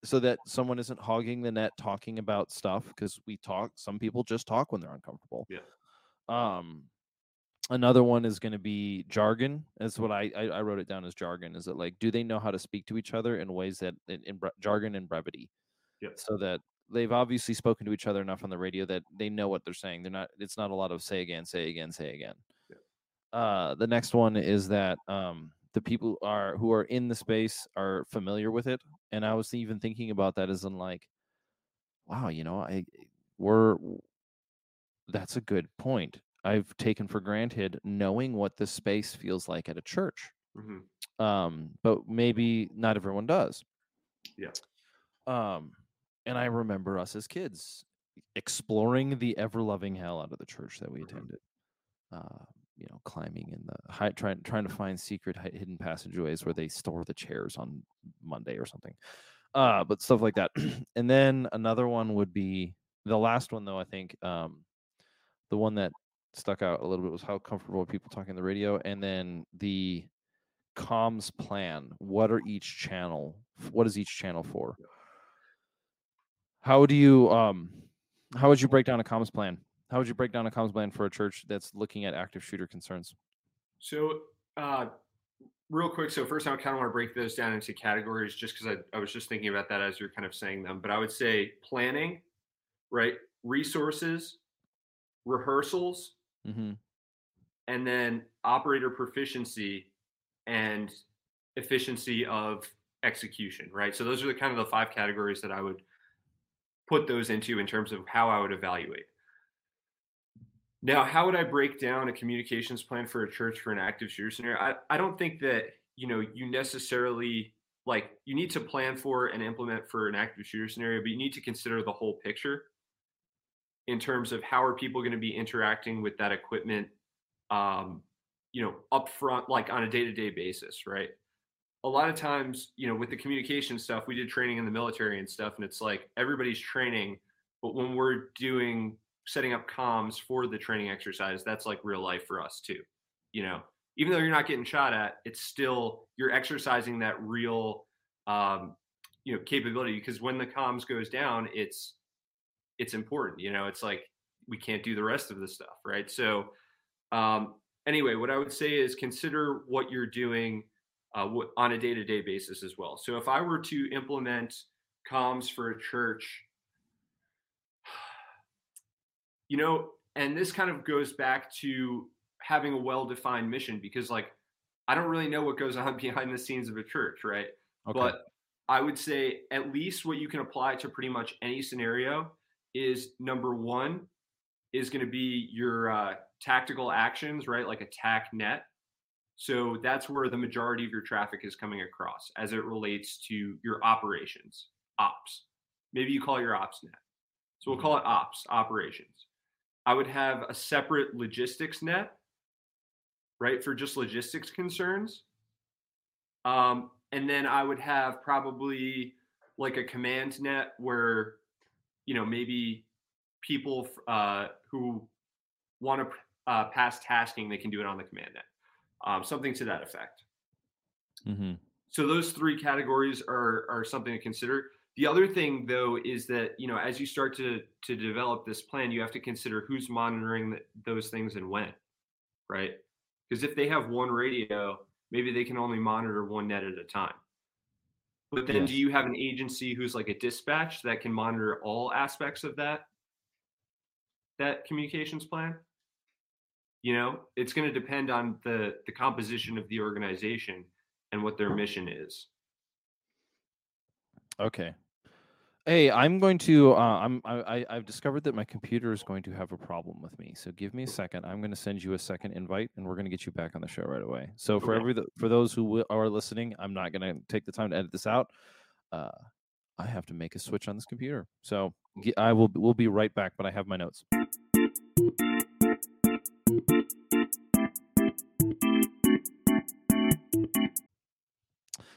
so that someone isn't hogging the net talking about stuff because we talk some people just talk when they're uncomfortable Yeah. um another one is going to be jargon is what I, I i wrote it down as jargon is it like do they know how to speak to each other in ways that in, in bre- jargon and brevity Yep. so that they've obviously spoken to each other enough on the radio that they know what they're saying. They're not it's not a lot of say again say again say again. Uh the next one is that um the people are who are in the space are familiar with it and i was even thinking about that as in like wow you know i we're that's a good point. I've taken for granted knowing what the space feels like at a church. Mhm, um but maybe not everyone does. Yeah. um and i remember us as kids exploring the ever loving hell out of the church that we Mhm. attended uh you know climbing in the high trying trying to find secret hidden passageways where they store the chairs on monday or something uh but stuff like that. And then another one would be the last one though i think um the one that stuck out a little bit was how comfortable are people talking on the radio and then the comms plan what are each channel what is each channel for how do you um how would you break down a comms plan how would you break down a comms plan for a church that's looking at active shooter concerns So, uh, real quick. So, first, I kind of want to break those down into categories just because I, I was just thinking about that as you're kind of saying them. But I would say planning, right? Resources, rehearsals, mm-hmm. and then operator proficiency and efficiency of execution, right? So, those are the kind of the five categories that I would put those into in terms of how I would evaluate. Now, how would I break down a communications plan for a church for an active shooter scenario? I, I don't think that, you know, you necessarily like you need to plan for and implement for an active shooter scenario, but you need to consider the whole picture in terms of how are people going to be interacting with that equipment um, you know, upfront, like on a day-to-day basis, right? A lot of times, you know, with the communication stuff, we did training in the military and stuff, and it's like everybody's training, but when we're doing setting up comms for the training exercise, that's like real life for us too. You know, even though you're not getting shot at, it's still you're exercising that real um, you know capability because when the comms goes down, it's it's important. You know, it's like we can't do the rest of the stuff, right? So um, anyway, what I would say is consider what you're doing uh, on a day-to-day basis as well. So if I were to implement comms for a church, you know, and this kind of goes back to having a well-defined mission because like I don't really know what goes on behind the scenes of a church, right? Okay. But I would say at least what you can apply to pretty much any scenario is number one is going to be your uh, tactical actions, right? Like attack net. So that's where the majority of your traffic is coming across as it relates to your operations, ops. Maybe you call your ops net. So we'll mm-hmm. call it ops, operations. I would have a separate logistics net, right, for just logistics concerns. Um, and then I would have probably like a command net where, you know, maybe people uh, who want to uh, pass tasking, they can do it on the command net um, something to that effect. Mm-hmm. So those three categories are are something to consider. The other thing, though, is that you know as you start to to develop this plan, you have to consider who's monitoring the, those things and when, right? Because if they have one radio, maybe they can only monitor one net at a time. But then, do you have an agency who's like a dispatch that can monitor all aspects of that that communications plan? You know it's going to depend on the the composition of the organization and what their mission is. Okay. Hey i'm going to uh, i'm I, i've discovered that my computer is going to have a problem with me so give me a second. I'm going to send you a second invite and we're going to get you back on the show right away. So for every for those who are listening i'm not going to take the time to edit this out. Uh, i have to make a switch on this computer. So i will we'll be right back but i have my notes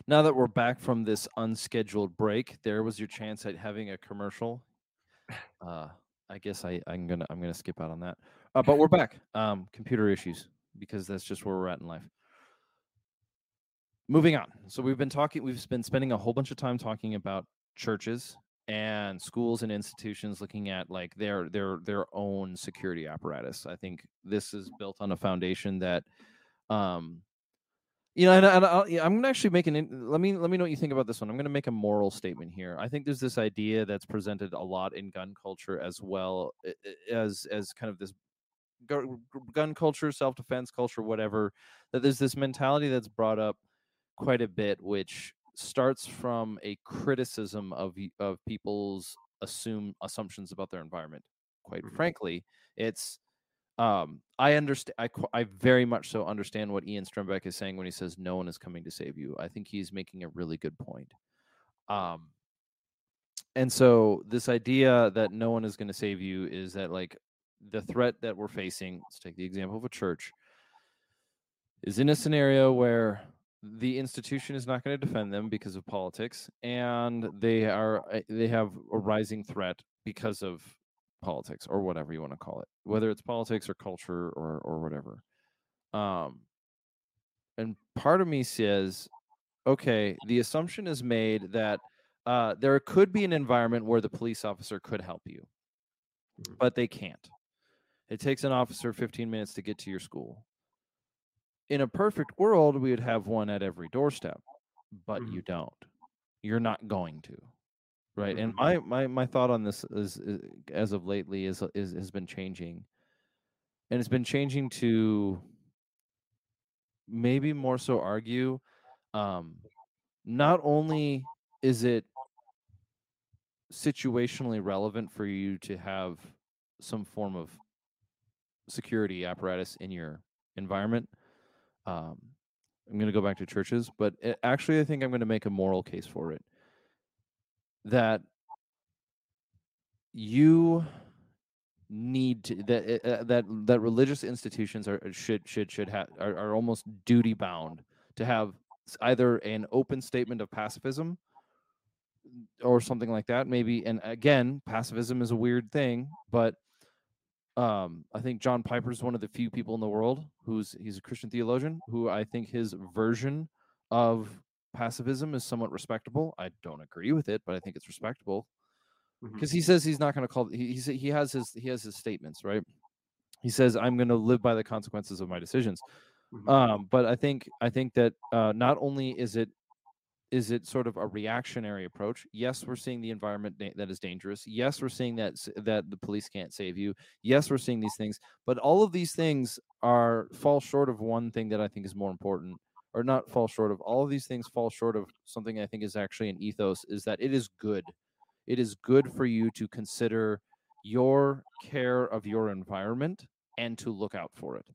now that we're back from this unscheduled break, there was your chance at having a commercial. Uh, I guess I, I'm gonna I'm gonna skip out on that. Uh, but we're back. Um, computer issues because that's just where we're at in life. Moving on. So we've been talking. We've been spending a whole bunch of time talking about churches and schools and institutions looking at like their their their own security apparatus. I think this is built on a foundation that um you know, and, and i am to actually make an. Let me let me know what you think about this one. I'm going to make a moral statement here. I think there's this idea that's presented a lot in gun culture as well as as kind of this gun culture, self defense culture, whatever. That there's this mentality that's brought up quite a bit, which starts from a criticism of of people's assume assumptions about their environment. Quite mm-hmm. frankly, it's um, I understand. I I very much so understand what Ian Strembeck is saying when he says no one is coming to save you. I think he's making a really good point. Um, and so this idea that no one is going to save you is that like the threat that we're facing. Let's take the example of a church. Is in a scenario where the institution is not going to defend them because of politics, and they are eh, they have a rising threat because of politics or whatever you want to call it, whether it's politics or culture or or whatever. Um, and part of me says, okay, the assumption is made that uh, there could be an environment where the police officer could help you, mm-hmm. but they can't. It takes an officer 15 minutes to get to your school. In a perfect world, we would have one at every doorstep, but mm-hmm. you don't. You're not going to right and my my my thought on this is, is, as of lately is is has been changing. And it's been changing to maybe more so argue um not only is it situationally relevant for you to have some form of security apparatus in your environment um i'm going to go back to churches but it, actually i think i'm going to make a moral case for it that you need to that uh, that that religious institutions are should should should have are, are almost duty bound to have either an open statement of pacifism or something like that maybe and again pacifism is a weird thing but um i think john piper is one of the few people in the world who's he's a christian theologian who i think his version of pacifism is somewhat respectable i don't agree with it but i think it's respectable because Mhm. he says he's not going to call he he's, he has his he has his statements right he says i'm going to live by the consequences of my decisions Mhm. um but i think i think that uh not only is it is it sort of a reactionary approach yes we're seeing the environment da- that is dangerous yes we're seeing that that the police can't save you yes we're seeing these things but all of these things are fall short of one thing that i think is more important or not fall short of all of these things fall short of something i think is actually an ethos is that it is good it is good for you to consider your care of your environment and to look out for it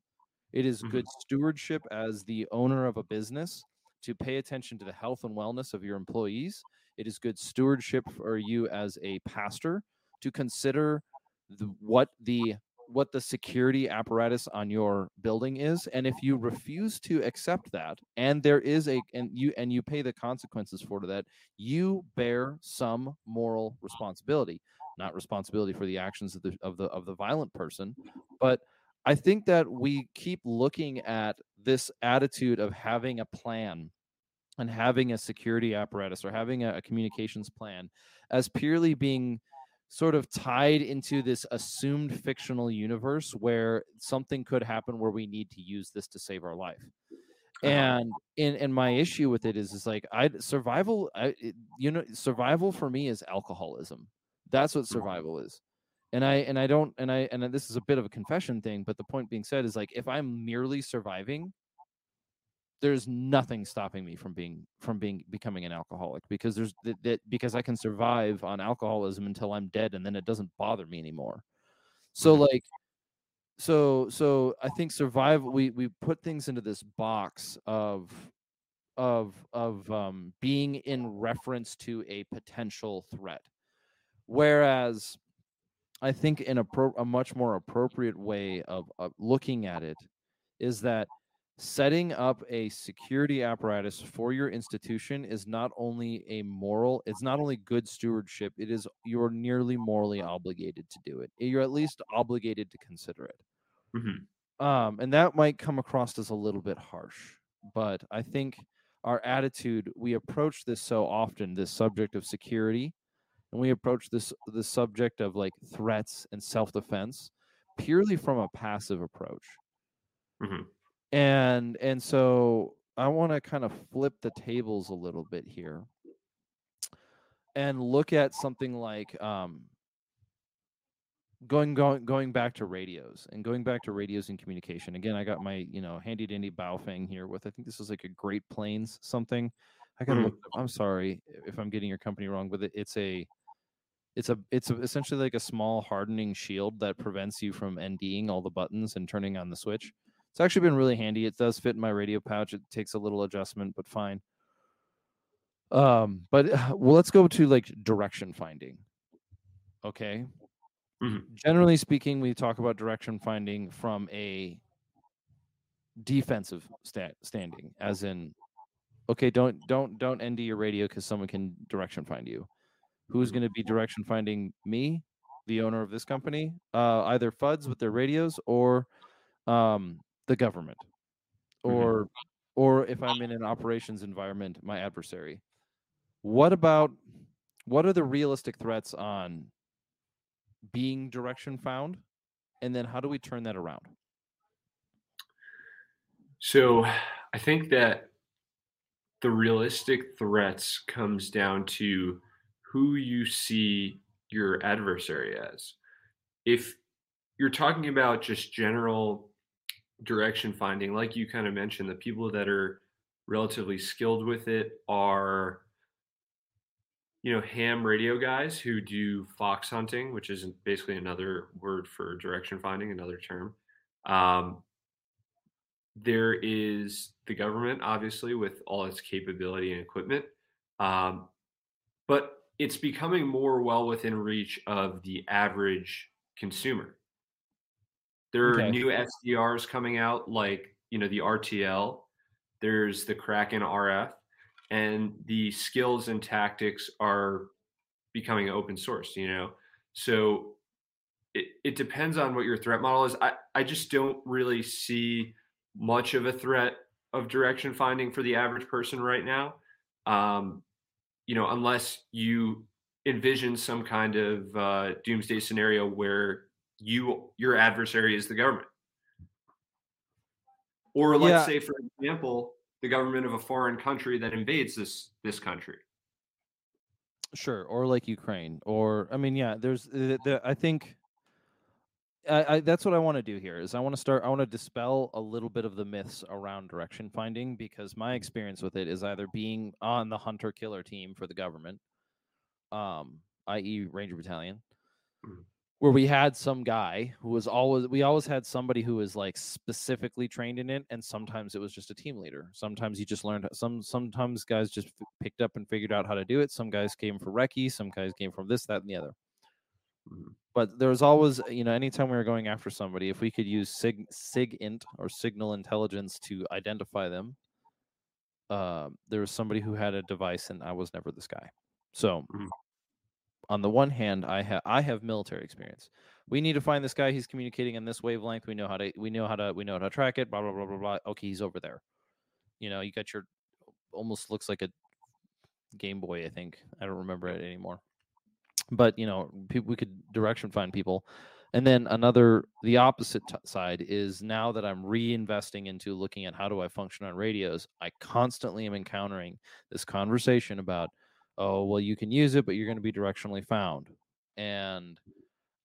it is Mhm. good stewardship as the owner of a business to pay attention to the health and wellness of your employees. It is good stewardship for you as a pastor to consider the, what the what the security apparatus on your building is and if you refuse to accept that and there is a and you and you pay the consequences for that you bear some moral responsibility. Not responsibility for the actions of the of the of the violent person but I think that we keep looking at this attitude of having a plan and having a security apparatus or having a, a communications plan as purely being sort of tied into this assumed fictional universe where something could happen where we need to use this to save our life. Uh-huh. and and and my issue with it is is like i survival I, you know survival for me is alcoholism. That's what survival is. And i and i don't and i and this is a bit of a confession thing but the point being said is like if i'm merely surviving there's nothing stopping me from being from being becoming an alcoholic because there's that, that because i can survive on alcoholism until i'm dead and then it doesn't bother me anymore so Mhm. like so so i think survival we we put things into this box of of of um being in reference to a potential threat whereas i think in a pro- a much more appropriate way of, of looking at it is that setting up a security apparatus for your institution is not only a moral it's not only good stewardship it is you're nearly morally obligated to do it you're at least obligated to consider it Mhm. um and that might come across as a little bit harsh but i think our attitude we approach this so often this subject of security and we approach this the subject of like threats and self-defense purely from a passive approach Mhm. And and so i want to kind of flip the tables a little bit here and look at something like um going going going back to radios and going back to radios and communication. Again i got my you know handy dandy baofeng here with i think this is like a great plains something. I it up. i'm sorry if i'm getting your company wrong but it, it's a it's a it's a, essentially like a small hardening shield that prevents you from nding all the buttons and turning on the switch it's actually been really handy. It does fit in my radio pouch. It takes a little adjustment but fine. Um but well let's go to like direction finding. Okay? Mhm. generally speaking we talk about direction finding from a defensive sta- standing as in okay don't don't don't end your radio because someone can direction find you. Who's Mhm. going to be direction finding me the owner of this company? Uh either fuds with their radios or um the government Mhm. or or if i'm in an operations environment my adversary what about what are the realistic threats on being direction found and then how do we turn that around So I think that the realistic threats comes down to who you see your adversary as. If you're talking about just general direction finding, like you kind of mentioned, the people that are relatively skilled with it are, you know, ham radio guys who do fox hunting, which is basically another word for direction finding, another term. Um, there is the government, obviously, with all its capability and equipment. Um, but it's becoming more well within reach of the average consumer. There are Okay. new SDRs coming out, like you know the RTL, there's the Kraken RF, and the skills and tactics are becoming open source. You know, so it, it depends on what your threat model is. I, I just don't really see much of a threat of direction finding for the average person right now. Um, you know, unless you envision some kind of uh, doomsday scenario where you your adversary is the government, or let's Yeah. say, for example, the government of a foreign country that invades this this country. Sure, or like Ukraine, or I mean, yeah. There's, uh, the, I think, I, I that's what I want to do here. Is I want to start. I want to dispel a little bit of the myths around direction finding because my experience with it is either being on the hunter killer team for the government, um, i.e., Ranger Battalion, Mhm. Where we had some guy who was always we always had somebody who was like specifically trained in it, and sometimes it was just a team leader. Sometimes you just learned some. Sometimes guys just f- picked up and figured out how to do it. Some guys came from recce. Some guys came from this, that, and the other. Mhm. But there was always, you know, anytime we were going after somebody, if we could use sig SIGINT or signal intelligence to identify them, uh, there was somebody who had a device, and I was never this guy. So, Mhm. On the one hand, I have I have military experience. We need to find this guy. He's communicating in this wavelength. We know how to we know how to we know how to track it. Blah blah blah blah blah. Okay, he's over there. You know, you got your almost looks like a Game Boy. I think I don't remember it anymore. But you know, people we could direction find people. And then another, the opposite t- side is now that I'm reinvesting into looking at how do I function on radios, I constantly am encountering this conversation about, oh, well, you can use it, but you're going to be directionally found. And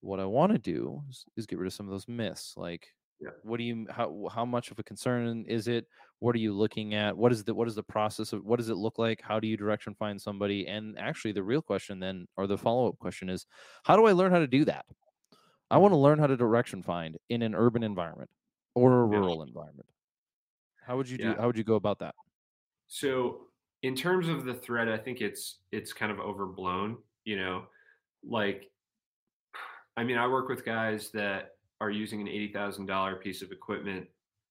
what I want to do is, is get rid of some of those myths. Like, Yeah. what do you, how, how much of a concern is it? What are you looking at? What is the, what is the process of, what does it look like? How do you direction find somebody? And actually, the real question then, or the follow up question is, how do I learn how to do that? I mm-hmm. want to learn how to direction find in an urban environment or a Yeah. rural environment. How would you do? Yeah. How would you go about that? So in terms of the threat, I think it's it's kind of overblown. You know, like I mean, I work with guys that are using an eighty thousand dollar piece of equipment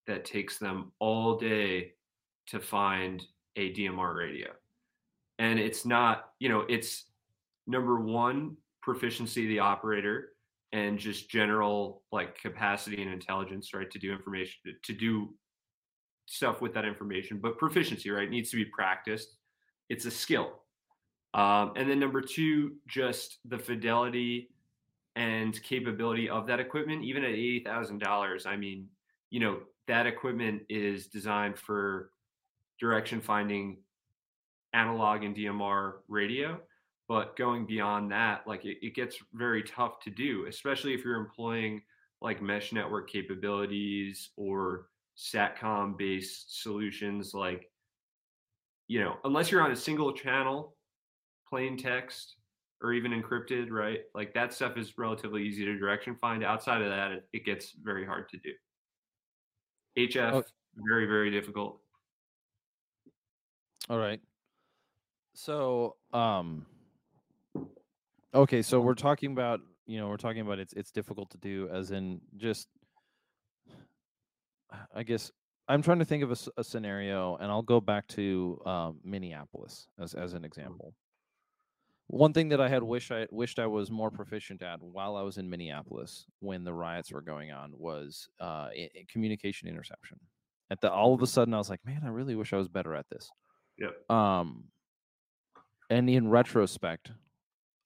that takes them all day to find a DMR radio, and it's not. You know, it's number one proficiency of the operator and just general like capacity and intelligence, right, to do information to do stuff with that information, but proficiency, right, needs to be practiced. It's a skill. Um, and then number two, just the fidelity and capability of that equipment, even at eighty thousand dollars. I mean, you know, that equipment is designed for direction finding analog and DMR radio. But going beyond that, like it, it gets very tough to do, especially if you're employing like mesh network capabilities or satcom based solutions like you know unless you're on a single channel plain text or even encrypted right like that stuff is relatively easy to direction find outside of that it, it gets very hard to do hf Oh. very very difficult All right. So, um, okay, so we're talking about, you know, we're talking about it's it's difficult to do, as in just, I guess I'm trying to think of a scenario, and I'll go back to um, Minneapolis as as an example. One thing that I had wish I wished I was more proficient at while I was in Minneapolis when the riots were going on was uh, communication interception. At the all of a sudden, I was like, man, I really wish I was better at this. Yep. Um, and in retrospect,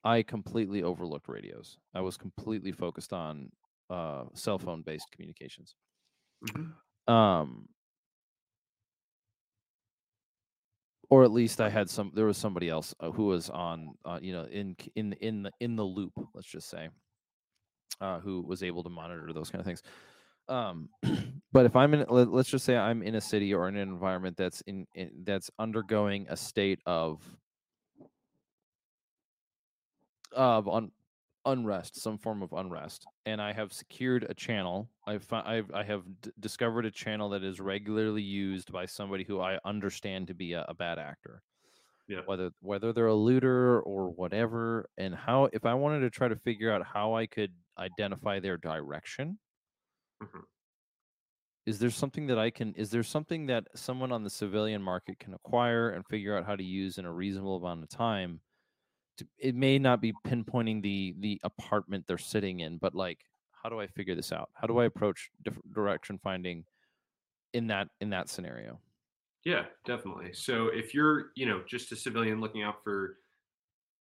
I completely overlooked radios. I was completely focused on uh, cell phone based communications. Mhm. Um, or at least I had some. There was somebody else uh, who was on, uh, you know, in in in the in the loop. Let's just say, uh, who was able to monitor those kind of things. Um, but if I'm in, let, let's just say I'm in a city or in an environment that's in, in that's undergoing a state of of un, unrest, some form of unrest, and I have secured a channel. I've I've I have d- discovered a channel that is regularly used by somebody who I understand to be a, a bad actor. Yeah. Whether whether they're a looter or whatever, and how if I wanted to try to figure out how I could identify their direction, Mhm. is there something that I can is there something that someone on the civilian market can acquire and figure out how to use in a reasonable amount of time? It may not be pinpointing the the apartment they're sitting in, but like how do I figure this out? How do I approach direction finding in that in that scenario? Yeah, definitely. So if you're, you know, just a civilian looking out for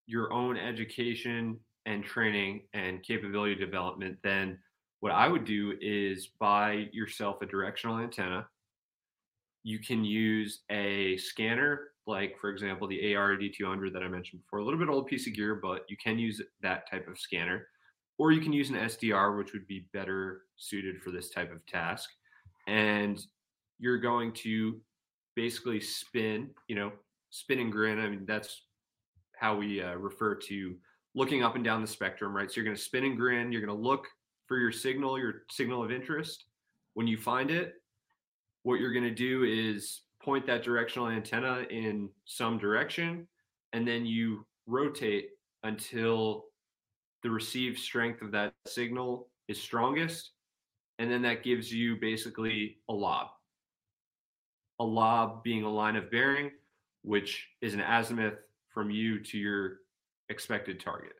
your own education and training and capability development, then what I would do is buy yourself a directional antenna. You can use a scanner, like for example, the ARD200 that I mentioned before, a little bit old piece of gear, but you can use that type of scanner. Or you can use an SDR, which would be better suited for this type of task. And you're going to basically spin, you know, spin and grin. I mean, that's how we uh, refer to looking up and down the spectrum, right? So you're going to spin and grin. You're going to look for your signal, your signal of interest. When you find it, what you're going to do is point that directional antenna in some direction, and then you rotate until the received strength of that signal is strongest. And then that gives you basically a lob. A lob being a line of bearing, which is an azimuth from you to your expected target.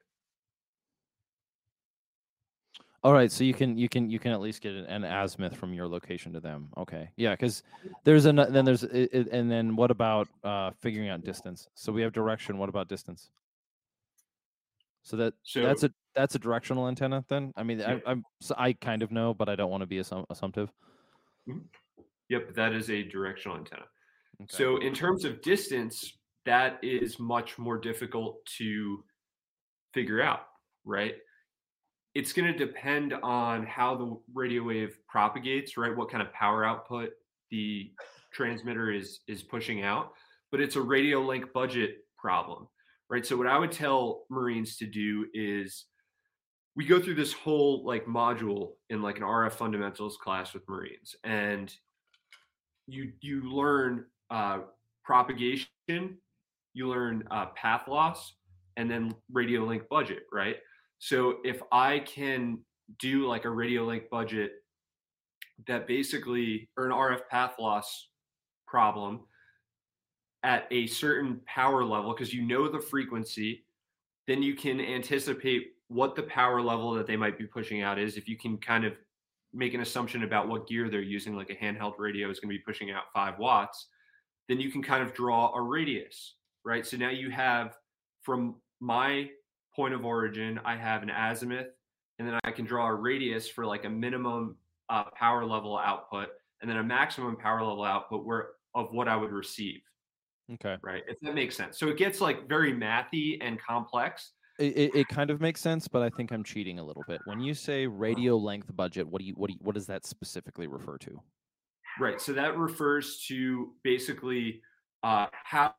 All right, so you can you can you can at least get an, an azimuth from your location to them. Okay, yeah, because there's an then there's it, it, and then what about uh, figuring out distance? So we have direction. What about distance? So that so, that's a that's a directional antenna. Then I mean. I, am so I kind of know, but I don't want to be assum- assumptive. Mm-hmm. Yep, that is a directional antenna. Okay. So in terms of distance, that is much more difficult to figure out, right? It's going to depend on how the radio wave propagates, right? What kind of power output the transmitter is is pushing out, but it's a radio link budget problem, right? So what I would tell Marines to do is we go through this whole like module in like an RF fundamentals class with Marines, and you you learn uh, propagation, you learn uh, path loss, and then radio link budget, right? So if I can do like a radio link budget that basically or an RF path loss problem at a certain power level because you know the frequency, then you can anticipate what the power level that they might be pushing out is. If you can kind of make an assumption about what gear they're using, like a handheld radio is going to be pushing out five watts, then you can kind of draw a radius, right? So now you have from my point of origin, I have an azimuth, and then I can draw a radius for like a minimum uh, power level output, and then a maximum power level output where of what I would receive. Okay. Right. If that makes sense. So it gets like very mathy and complex. It, it, it, kind of makes sense, but I think I'm cheating a little bit. When you say radio link budget, what do you what do you, what does that specifically refer to? Right. So that refers to basically uh, how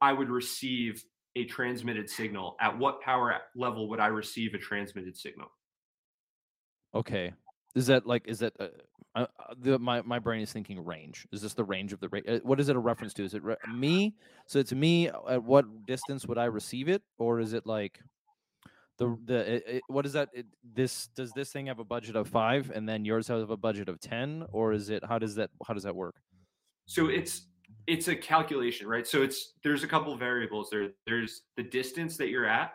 I would receive a transmitted signal? At what power level would I receive a transmitted signal? Okay. Is that like is that uh, uh, the my my brain is thinking range? Is this the range of the range? Uh, what is it a reference to? Is it re- me? So it's me. At what distance would I receive it, or is it like the the it, it, what is that? It, this does this thing have a budget of five, and then yours have a budget of ten, or is it how does that how does that work? So it's it's a calculation, right? So it's there's a couple variables there. There's the distance that you're at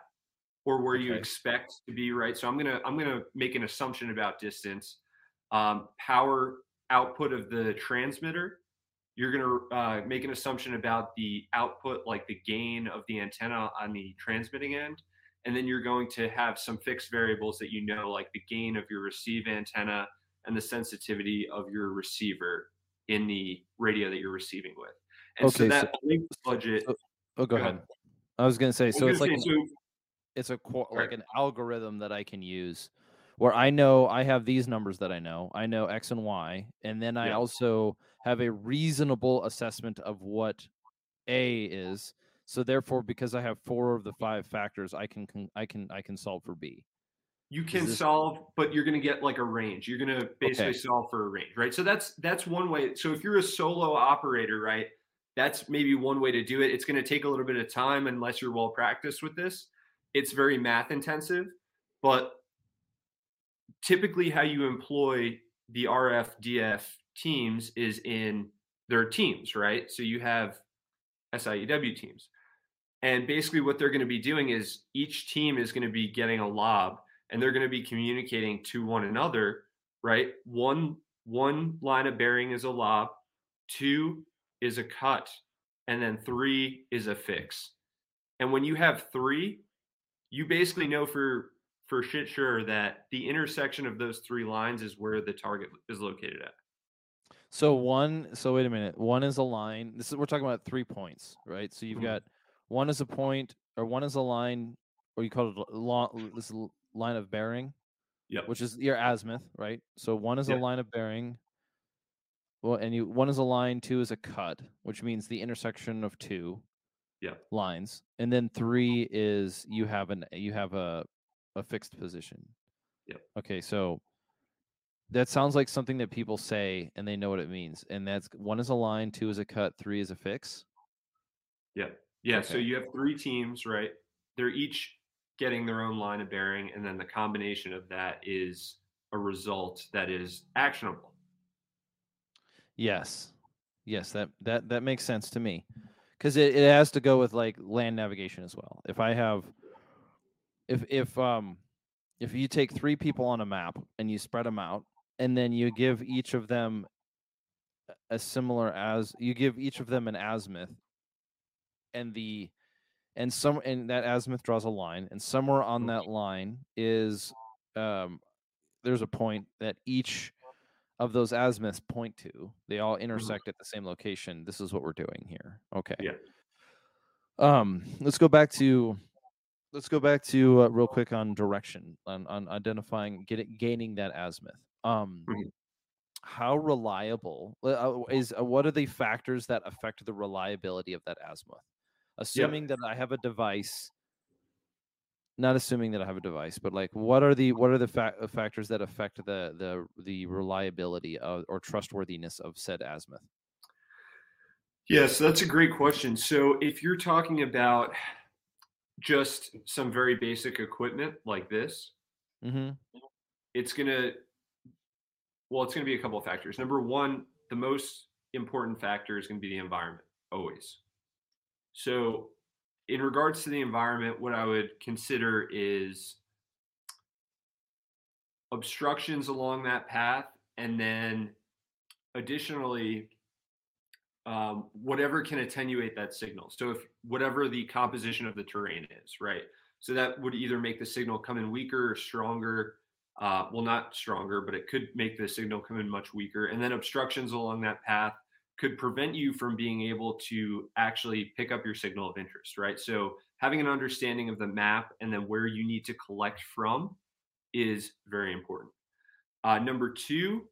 or where okay. you expect to be, right? So I'm gonna I'm gonna make an assumption about distance. Um, power output of the transmitter. You're gonna uh, make an assumption about the output, like the gain of the antenna on the transmitting end, and then you're going to have some fixed variables that you know, like the gain of your receive antenna and the sensitivity of your receiver in the radio that you're receiving with. And okay, so that so, budget. So, oh, go, go ahead. ahead. I was going to say, so it's like so, it's a like an algorithm that I can use where I know I have these numbers that I know. I know X and Y, and then I yeah. also have a reasonable assessment of what A is. So therefore, because I have four of the five factors, I can, can I can I can solve for B. You can this... solve, but you're going to get like a range. You're going to basically okay. solve for a range, right? So that's that's one way. So if you're a solo operator, right, that's maybe one way to do it. It's going to take a little bit of time unless you're well practiced with this. It's very math intensive, but typically how you employ the RF DF teams is in their teams, right? So you have SIEW teams. And basically, what they're going to be doing is each team is going to be getting a lob and they're going to be communicating to one another, right? One one line of bearing is a lob, two is a cut, and then three is a fix. And when you have three, you basically know for for shit sure that the intersection of those three lines is where the target is located at. So one, so wait a minute. One is a line. This is we're talking about three points, right? So you've Mhm. got one is a point, or one is a line, or you call it a long, this line of bearing, Yep. which is your azimuth, right? So one is Yeah. a line of bearing. Well, and you one is a line, two is a cut, which means the intersection of two Yeah. lines, and then three is you have an you have a a fixed position. Yep. Okay, so that sounds like something that people say and they know what it means. And that's one is a line, two is a cut, three is a fix. Yeah. Yeah. So you have three teams, right? They're each getting their own line of bearing, and then the combination of that is a result that is actionable. Yes. Yes, that that that makes sense to me. Cuz it, it has to go with like land navigation as well. If I have if if um if you take 3 people on a map and you spread them out and then you give each of them a similar as you give each of them an azimuth and the and some and that azimuth draws a line and somewhere on that line is um there's a point that each of those azimuths point to. They all intersect at the same location. This is what we're doing here. Okay. Yeah. um let's go back to let's go back to uh, real quick on direction on, on identifying getting gaining that azimuth. Um Mhm. how reliable uh, is uh, what are the factors that affect the reliability of that azimuth assuming that i have a device not assuming that i have a device but like what are the what are the fa- uh, factors that affect the the the reliability of or trustworthiness of said azimuth Yes, that's a great question. So if you're talking about just some very basic equipment like this, mm-hmm. it's to well it's going to be a couple of factors number one the most important factor is going to be the environment always so in regards to the environment what i would consider is obstructions along that path and then additionally um, whatever can attenuate that signal so if whatever the composition of the terrain is right so that would either make the signal come in weaker or stronger uh, well, not stronger, but it could make the signal come in much weaker. And then obstructions along that path could prevent you from being able to actually pick up your signal of interest, right? So having an understanding of the map and then where you need to collect from is very important. Uh, number two,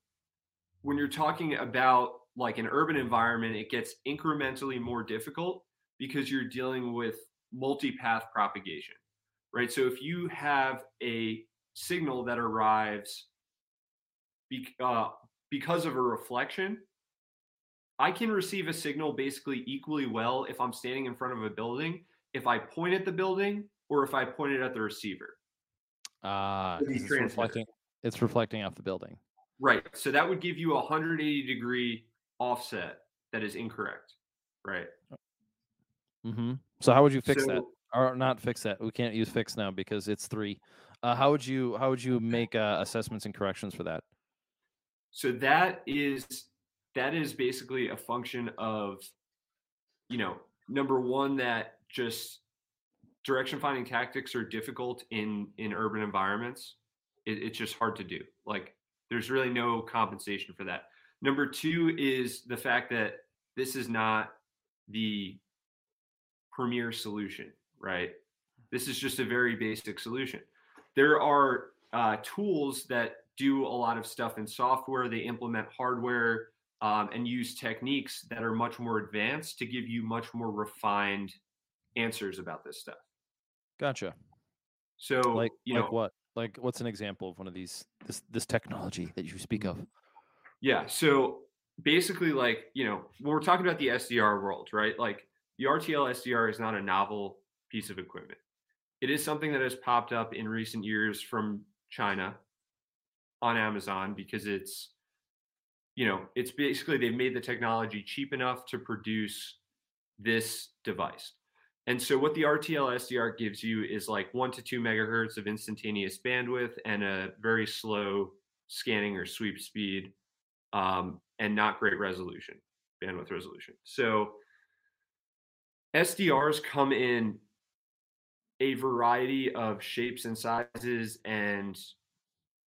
when you're talking about like an urban environment, it gets incrementally more difficult because you're dealing with multi-path propagation, right? So if you have a signal that arrives be, uh, because of a reflection, I can receive a signal basically equally well if I'm standing in front of a building, if I point at the building or if I point it at the receiver. uh To be 'cause it's reflecting it's reflecting off the building Right. So that would give you a 180 degree offset that is incorrect. Right. mm-hmm. so how would you fix that or not fix that we can't use fix now because it's three uh, how would you how would you make uh, assessments and corrections for that So that is that is basically a function of, you know, number one that just direction finding tactics are difficult in in urban environments. It, it's just hard to do. Like there's really no compensation for that. Number two is the fact that this is not the premier solution, right? This is just a very basic solution. There are uh, tools that do a lot of stuff in software. They implement hardware um, and use techniques that are much more advanced to give you much more refined answers about this stuff. gotcha So, like you like know, what like what's an example of one of these this this technology that you speak of Yeah. So basically, like, you know, when we're talking about the SDR world, right? Like the RTL SDR is not a novel piece of equipment. It is something that has popped up in recent years from China on Amazon because it's, you know, it's basically they've made the technology cheap enough to produce this device. And so what the RTL SDR gives you is like one to two megahertz of instantaneous bandwidth and a very slow scanning or sweep speed um, and not great resolution, bandwidth resolution. So SDRs come in a variety of shapes and sizes and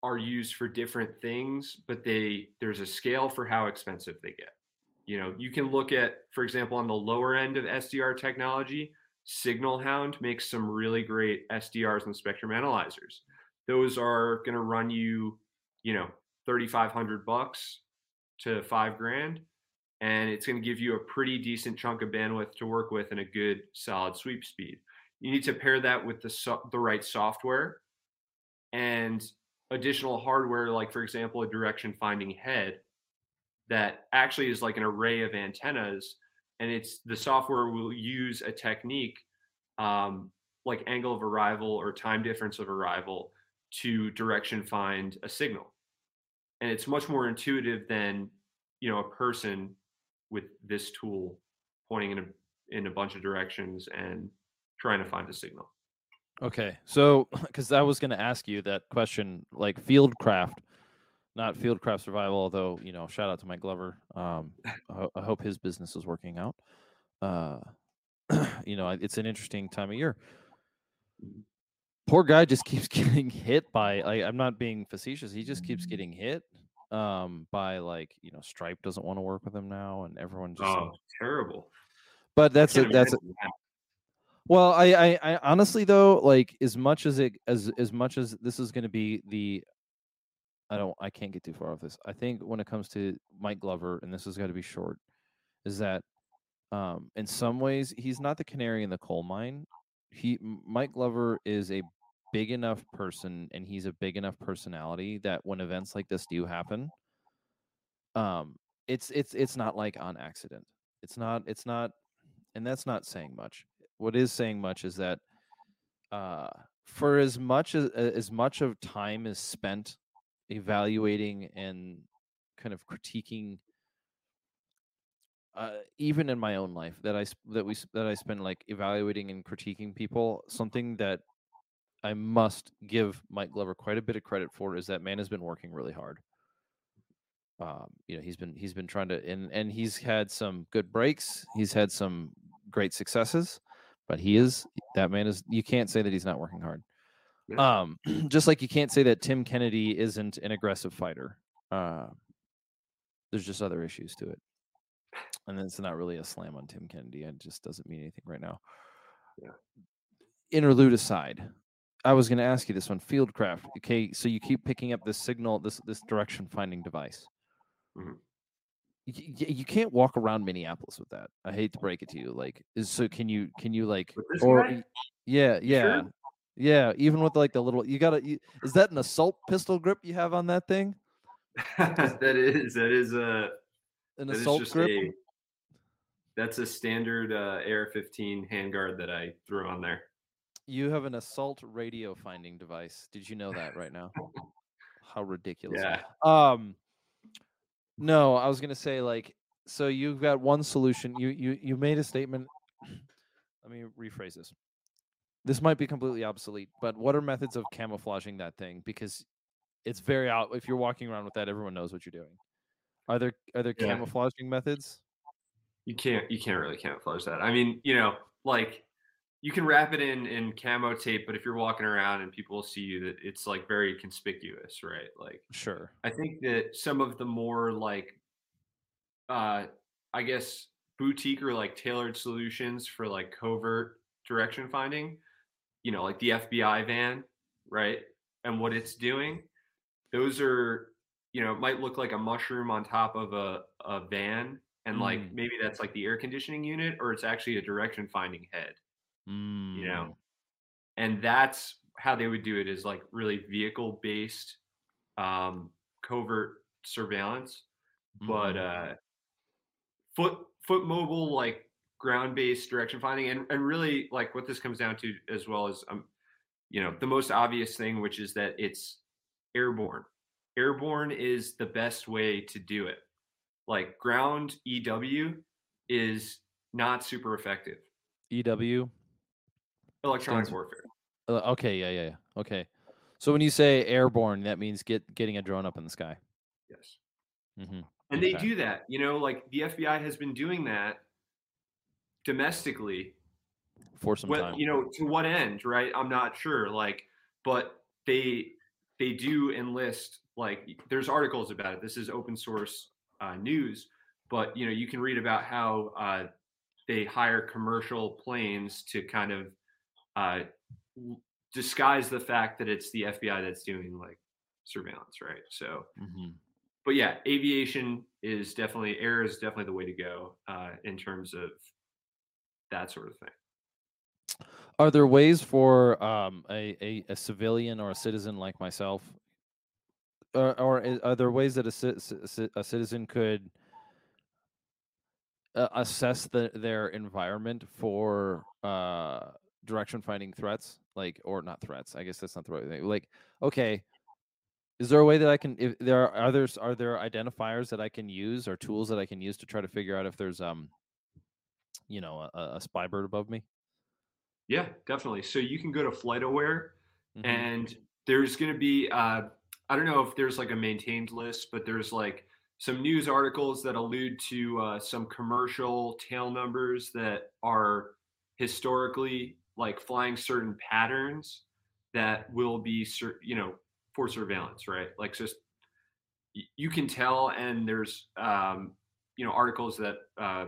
are used for different things, but they there's a scale for how expensive they get. You know, you can look at, for example, on the lower end of SDR technology, Signal Hound makes some really great SDRs and spectrum analyzers. Those are going to run you, you know, 3500 bucks to 5 grand and it's going to give you a pretty decent chunk of bandwidth to work with and a good solid sweep speed. You need to pair that with the so- the right software and additional hardware like for example a direction finding head that actually is like an array of antennas and it's the software will use a technique um, like angle of arrival or time difference of arrival to direction find a signal. And it's much more intuitive than you know a person with this tool pointing in a in a bunch of directions and trying to find a signal Okay, so because I was going to ask you that question, like Fieldcraft, not Fieldcraft Survival, although you know, shout out to Mike Glover. Um, I, I hope his business is working out. Uh, you know, it's an interesting time of year. Poor guy just keeps getting hit by. Like, I'm not being facetious. He just keeps getting hit um, by like you know, Stripe doesn't want to work with him now, and everyone just. oh terrible but that's a, Can't that's a, that. Well, I, I, I honestly though, like as much as it as as much as this is going to be the, I don't, I can't get too far off this. I think when it comes to Mike Glover, and this has got to be short, is that, um, in some ways he's not the canary in the coal mine. He Mike Glover is a big enough person, and he's a big enough personality that when events like this do happen, um, it's it's it's not like on accident. It's not it's not, and that's not saying much what is saying much is that uh, for as much as as much of time is spent evaluating and kind of critiquing uh, even in my own life that I that we that I spend like evaluating and critiquing people something that I must give Mike Glover quite a bit of credit for is that man has been working really hard. Um, you know, he's been he's been trying to and and he's had some good breaks. He's had some great successes, but he is that man is you can't say that he's not working hard. Yeah. Um, just like you can't say that Tim Kennedy isn't an aggressive fighter. Uh, there's just other issues to it, and it's not really a slam on Tim Kennedy. It just doesn't mean anything right now. Yeah. Interlude aside, I was going to ask you this one: Fieldcraft. Okay, so you keep picking up this signal, this this direction finding device. Mhm. Y- y- You can't walk around Minneapolis with that. I hate to break it to you. Like, is so can you can you like or guy? yeah yeah sure? yeah even with like the little you gotta you, is that an assault pistol grip you have on that thing that is that is a an assault grip a that's a standard uh, AR-15 handguard that I threw on there. you have an assault radio finding device did you know that right now how ridiculous Yeah. um no i was gonna say like so you've got one solution you you you made a statement let me rephrase this this might be completely obsolete but what are methods of camouflaging that thing because it's very out if you're walking around with that everyone knows what you're doing are there are there Yeah. camouflaging methods You can't you can't really camouflage that. I mean, you know, like you can wrap it in in camo tape, but if you're walking around and people see you, that it's like very conspicuous, right? Like sure I think that some of the more like, uh, I guess boutique or like tailored solutions for like covert direction finding, you know, like the FBI van, right? And what it's doing, those are, you know, it might look like a mushroom on top of a, a van. And like Mm. maybe that's like the air conditioning unit, or it's actually a direction finding head, you know? Mm, and that's how they would do it is like really vehicle based um covert surveillance but mhm. uh foot foot mobile like ground based direction finding and, and really like what this comes down to as well as um you know the most obvious thing which is that it's airborne airborne is the best way to do it like ground EW is not super effective. EW. Electronic Stands- warfare. Uh, okay, yeah, yeah, yeah. Okay. So when you say airborne, that means get getting a drone up in the sky. Yes. hmm And they do that. You know, like the FBI has been doing that domestically For some well, time. you know, to what end, right? I'm not sure. Like, but they they do enlist like there's articles about it. This is open source uh, news, but you know, you can read about how uh, they hire commercial planes to kind of uh, disguise the fact that it's the FBI that's doing like surveillance, right? So, Mhm. but yeah, aviation is definitely air is definitely the way to go uh, in terms of that sort of thing. Are there ways for um, a, a a civilian or a citizen like myself, or, or is, are there ways that a citizen could uh, assess the, their environment for uh, direction finding threats, like or not threats? I guess that's not the right thing. Like, okay, is there a way that I can? If there are others, are there identifiers that I can use or tools that I can use to try to figure out if there's um, you know, a, a spy bird above me? Yeah, definitely. So you can go to FlightAware Mhm. and there's going to be uh, I don't know if there's like a maintained list, but there's like some news articles that allude to uh, some commercial tail numbers that are historically like flying certain patterns that will be you know for surveillance, right? Like just you can tell, and there's um, you know articles that uh,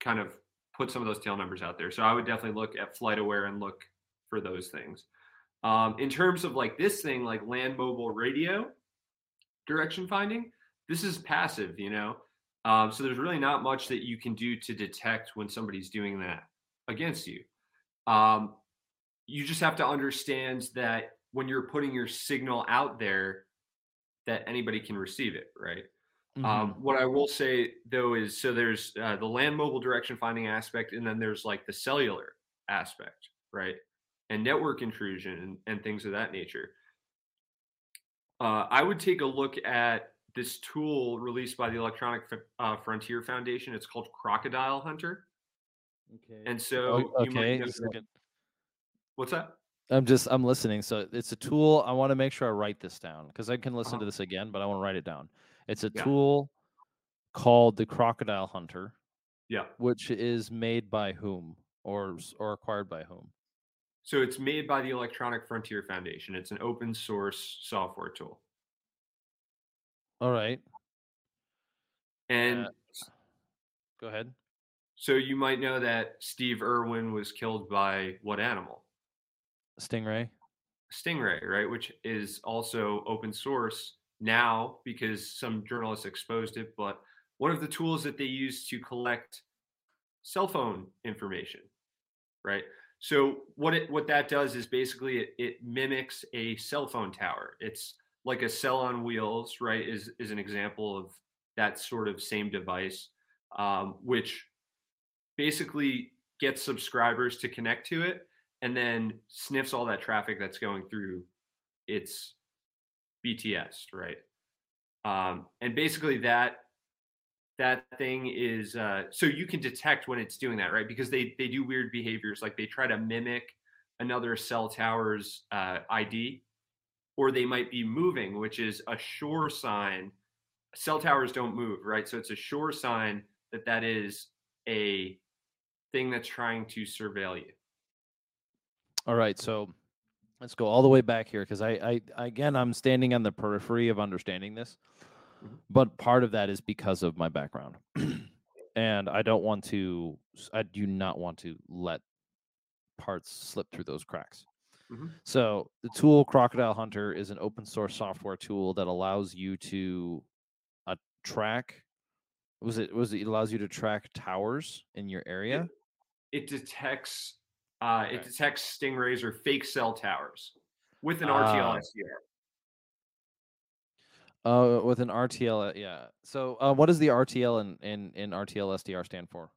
kind of put some of those tail numbers out there. So I would definitely look at FlightAware and look for those things. Um, in terms of like this thing, like land mobile radio direction finding, this is passive, you know. Um, so there's really not much that you can do to detect when somebody's doing that against you. Um, you just have to understand that when you're putting your signal out there, that anybody can receive it, right? Mhm. Um, what I will say though is so there's uh, the land mobile direction finding aspect, and then there's like the cellular aspect, right? And network intrusion and, and things of that nature. Uh, I would take a look at this tool released by the Electronic F- uh, Frontier Foundation. It's called Crocodile Hunter. Okay. And so O- you might okay. that- what's that? I'm just I'm listening. So it's a tool. I want to make sure I write this down because I can listen Uh-huh. to this again, but I want to write it down. It's a Yeah. tool called the Crocodile Hunter, Yeah. which is made by whom or or acquired by whom? So it's made by the Electronic Frontier Foundation. It's an open source software tool. All right. And Uh, Go ahead. So you might know that Steve Irwin was killed by what animal? Stingray. Stingray, right? Which is also open source now because some journalists exposed it. But one of the tools that they use to collect cell phone information, right? So what it what that does is basically it, it mimics a cell phone tower. It's like a cell on wheels, right? Is is an example of that sort of same device, um, which basically gets subscribers to connect to it and then sniffs all that traffic that's going through its BTS, right? Um, and basically that that thing is uh, so you can detect when it's doing that, right? Because they they do weird behaviors, like they try to mimic another cell tower's uh, ID, or they might be moving, which is a sure sign. Cell towers don't move, right? So it's a sure sign that that is a thing that's trying to surveil you. All right. So let's go all the way back here because I, I again I'm standing on the periphery of understanding this, Mhm. but part of that is because of my background, and I don't want to. I do not want to let parts slip through those cracks. Mhm. So the tool Crocodile Hunter is an open source software tool that allows you to uh, track. Was it was it allows you to track towers in your area? It detects uh, it detects stingrays or fake cell towers with an Ah. RTL SDR. Uh, with an RTL, yeah. So, uh, what does the RTL and in, in, RTL SDR stand for?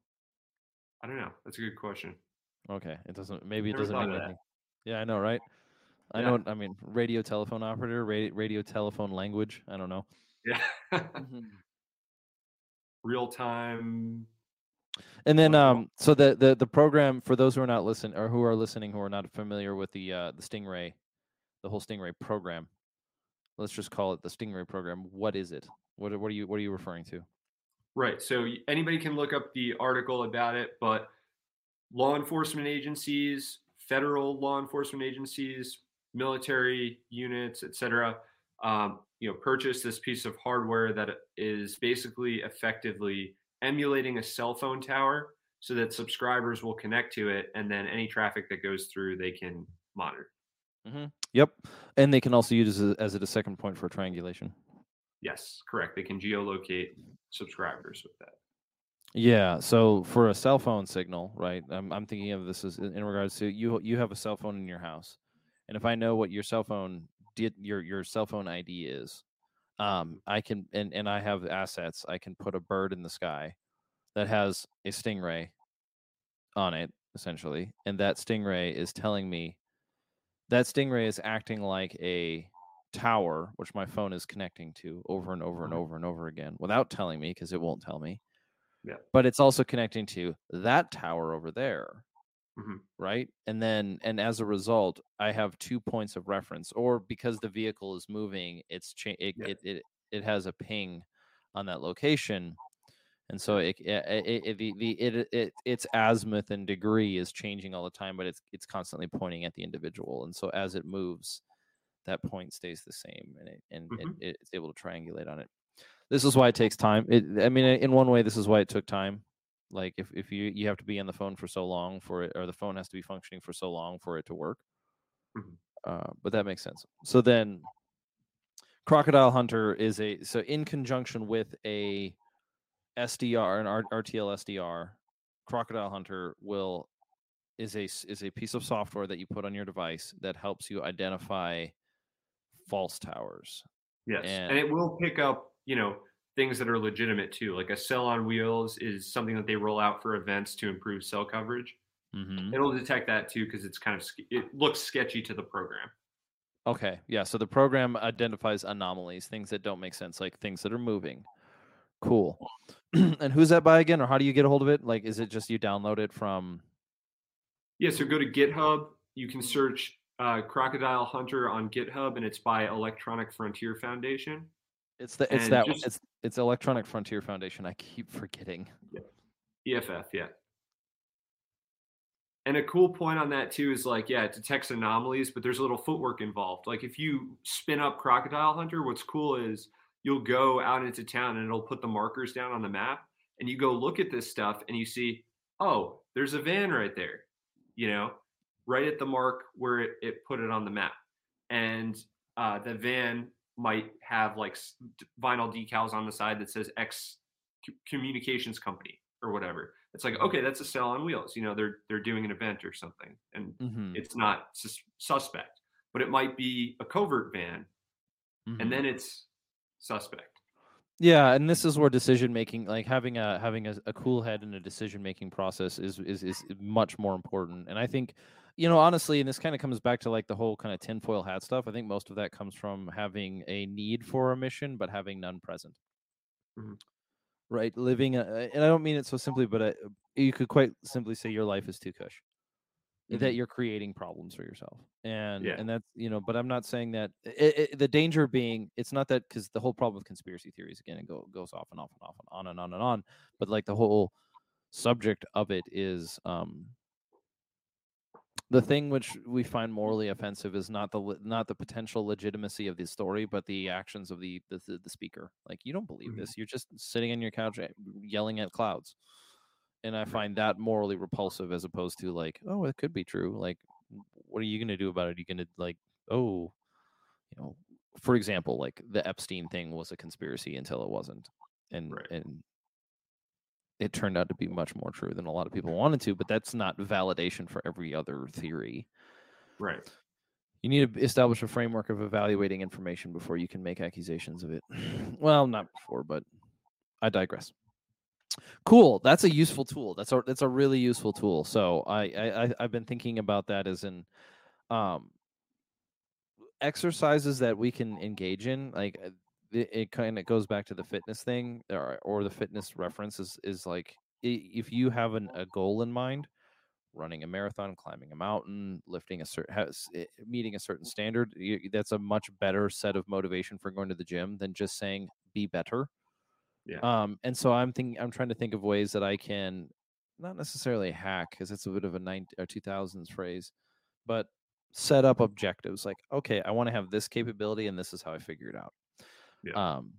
I don't know. That's a good question. Okay, it doesn't. Maybe it doesn't mean anything. Yeah, I know, right? I Yeah. know. I mean, radio telephone operator, radio, radio telephone language. I don't know. Yeah. real time. And then, um, so the, the the program for those who are not listening or who are listening who are not familiar with the uh, the Stingray, the whole Stingray program. Let's just call it the Stingray program. What is it? What are- what are you what are you referring to? Right. So anybody can look up the article about it, but law enforcement agencies, federal law enforcement agencies, military units, etc., um, you know, purchase this piece of hardware that is basically effectively emulating a cell phone tower, so that subscribers will connect to it, and then any traffic that goes through, they can monitor. Mm-hmm. Yep. And they can also use it as a, as a second point for triangulation. Yes, correct. They can geolocate subscribers with that. Yeah. So for a cell phone signal, right? I'm I'm thinking of this as in in regards to you. You have a cell phone in your house, and if I know what your cell phone did, your your cell phone ID is, um, I can and and I have assets. I can put a bird in the sky that has a stingray on it, essentially, and that stingray is telling me that stingray is acting like a tower, which my phone is connecting to over and over and Mhm. over and over again without telling me because it won't tell me Yeah. but it's also connecting to that tower over there Mhm. right and then and as a result i have two points of reference or because the vehicle is moving it's cha- it, Yeah. it, it it has a ping on that location and so it, it, it, the, the it, it its azimuth and degree is changing all the time but it's it's constantly pointing at the individual and so as it moves that point stays the same and it and Mhm. it, it's able to triangulate on it this is why it takes time it i mean in one way this is why it took time like if, if you you have to be on the phone for so long for it or the phone has to be functioning for so long for it to work. Mhm. uh, but that makes sense. So then crocodile hunter is a so in conjunction with a sdr an R, rtl sdr crocodile hunter will is a is a piece of software that you put on your device that helps you identify false towers. Yes, And- and it will pick up, you know, things that are legitimate too. Like a cell on wheels is something that they roll out for events to improve cell coverage. mm-hmm. It'll detect that too because it's kind of it looks sketchy to the program. Okay, yeah. So the program identifies anomalies, things that don't make sense, like things that are moving. Cool. and who's that by again, or how do you get a hold of it? Like, is it just you download it from? Yeah, so go to GitHub. You can search uh, Crocodile Hunter on GitHub, and it's by Electronic Frontier Foundation. It's the it's And that just- it's it's Electronic Frontier Foundation. I keep forgetting. EFF, yeah. And a cool point on that too is like, yeah, it detects anomalies, but there's a little footwork involved. Like if you spin up Crocodile Hunter, what's cool is you'll go out into town and it'll put the markers down on the map, and you go look at this stuff and you see, oh, there's a van right there, you know, right at the mark where it, it put it on the map, and uh, the van might have like vinyl decals on the side that says X communications company or whatever. It's like, okay, that's a cell on wheels. You know, they're they're doing an event or something, and Mm-hmm. it's not sus- suspect, but it might be a covert van, mm-hmm. and then it's suspect. Yeah, and this is where decision making, like having a having a, a cool head in a decision making process, is is is much more important. And I think, you know, honestly, and this kind of comes back to like the whole kind of tinfoil hat stuff. I think most of that comes from having a need for a mission, but having none present. Mhm. Right, living, a, and I don't mean it so simply, but I, you could quite simply say your life is too cush that Mhm. you're creating problems for yourself and Yeah. and that's you know but i'm not saying that it, it, the danger being it's not that because the whole problem with conspiracy theories again it go, goes off and off and off and on and on and on but like the whole subject of it is um the thing which we find morally offensive is not the not the potential legitimacy of the story but the actions of the the, the, speaker like you don't believe Mhm. this you're just sitting on your couch yelling at clouds and I find that morally repulsive as opposed to like, oh, it could be true. Like, what are you going to do about it? Are you going to like, oh, you know, for example, like the Epstein thing was a conspiracy until it wasn't, and Right. and it turned out to be much more true than a lot of people wanted to. But that's not validation for every other theory. Right. You need to establish a framework of evaluating information before you can make accusations of it. well, not before, but I digress. Cool. That's a useful tool. That's a that's a really useful tool. So I, I I've been thinking about that as in um exercises that we can engage in. Like uh, it, it kind of goes back to the fitness thing or, or the fitness reference is is like if you have an, a goal in mind running a marathon climbing a mountain lifting a certain has, meeting a certain standard you, that's a much better set of motivation for going to the gym than just saying be better Yeah. um and so i'm thinking i'm trying to think of ways that i can not necessarily hack because it's a bit of a 90 or 2000s phrase but set up objectives like okay i want to have this capability and this is how i figure it out Yeah. um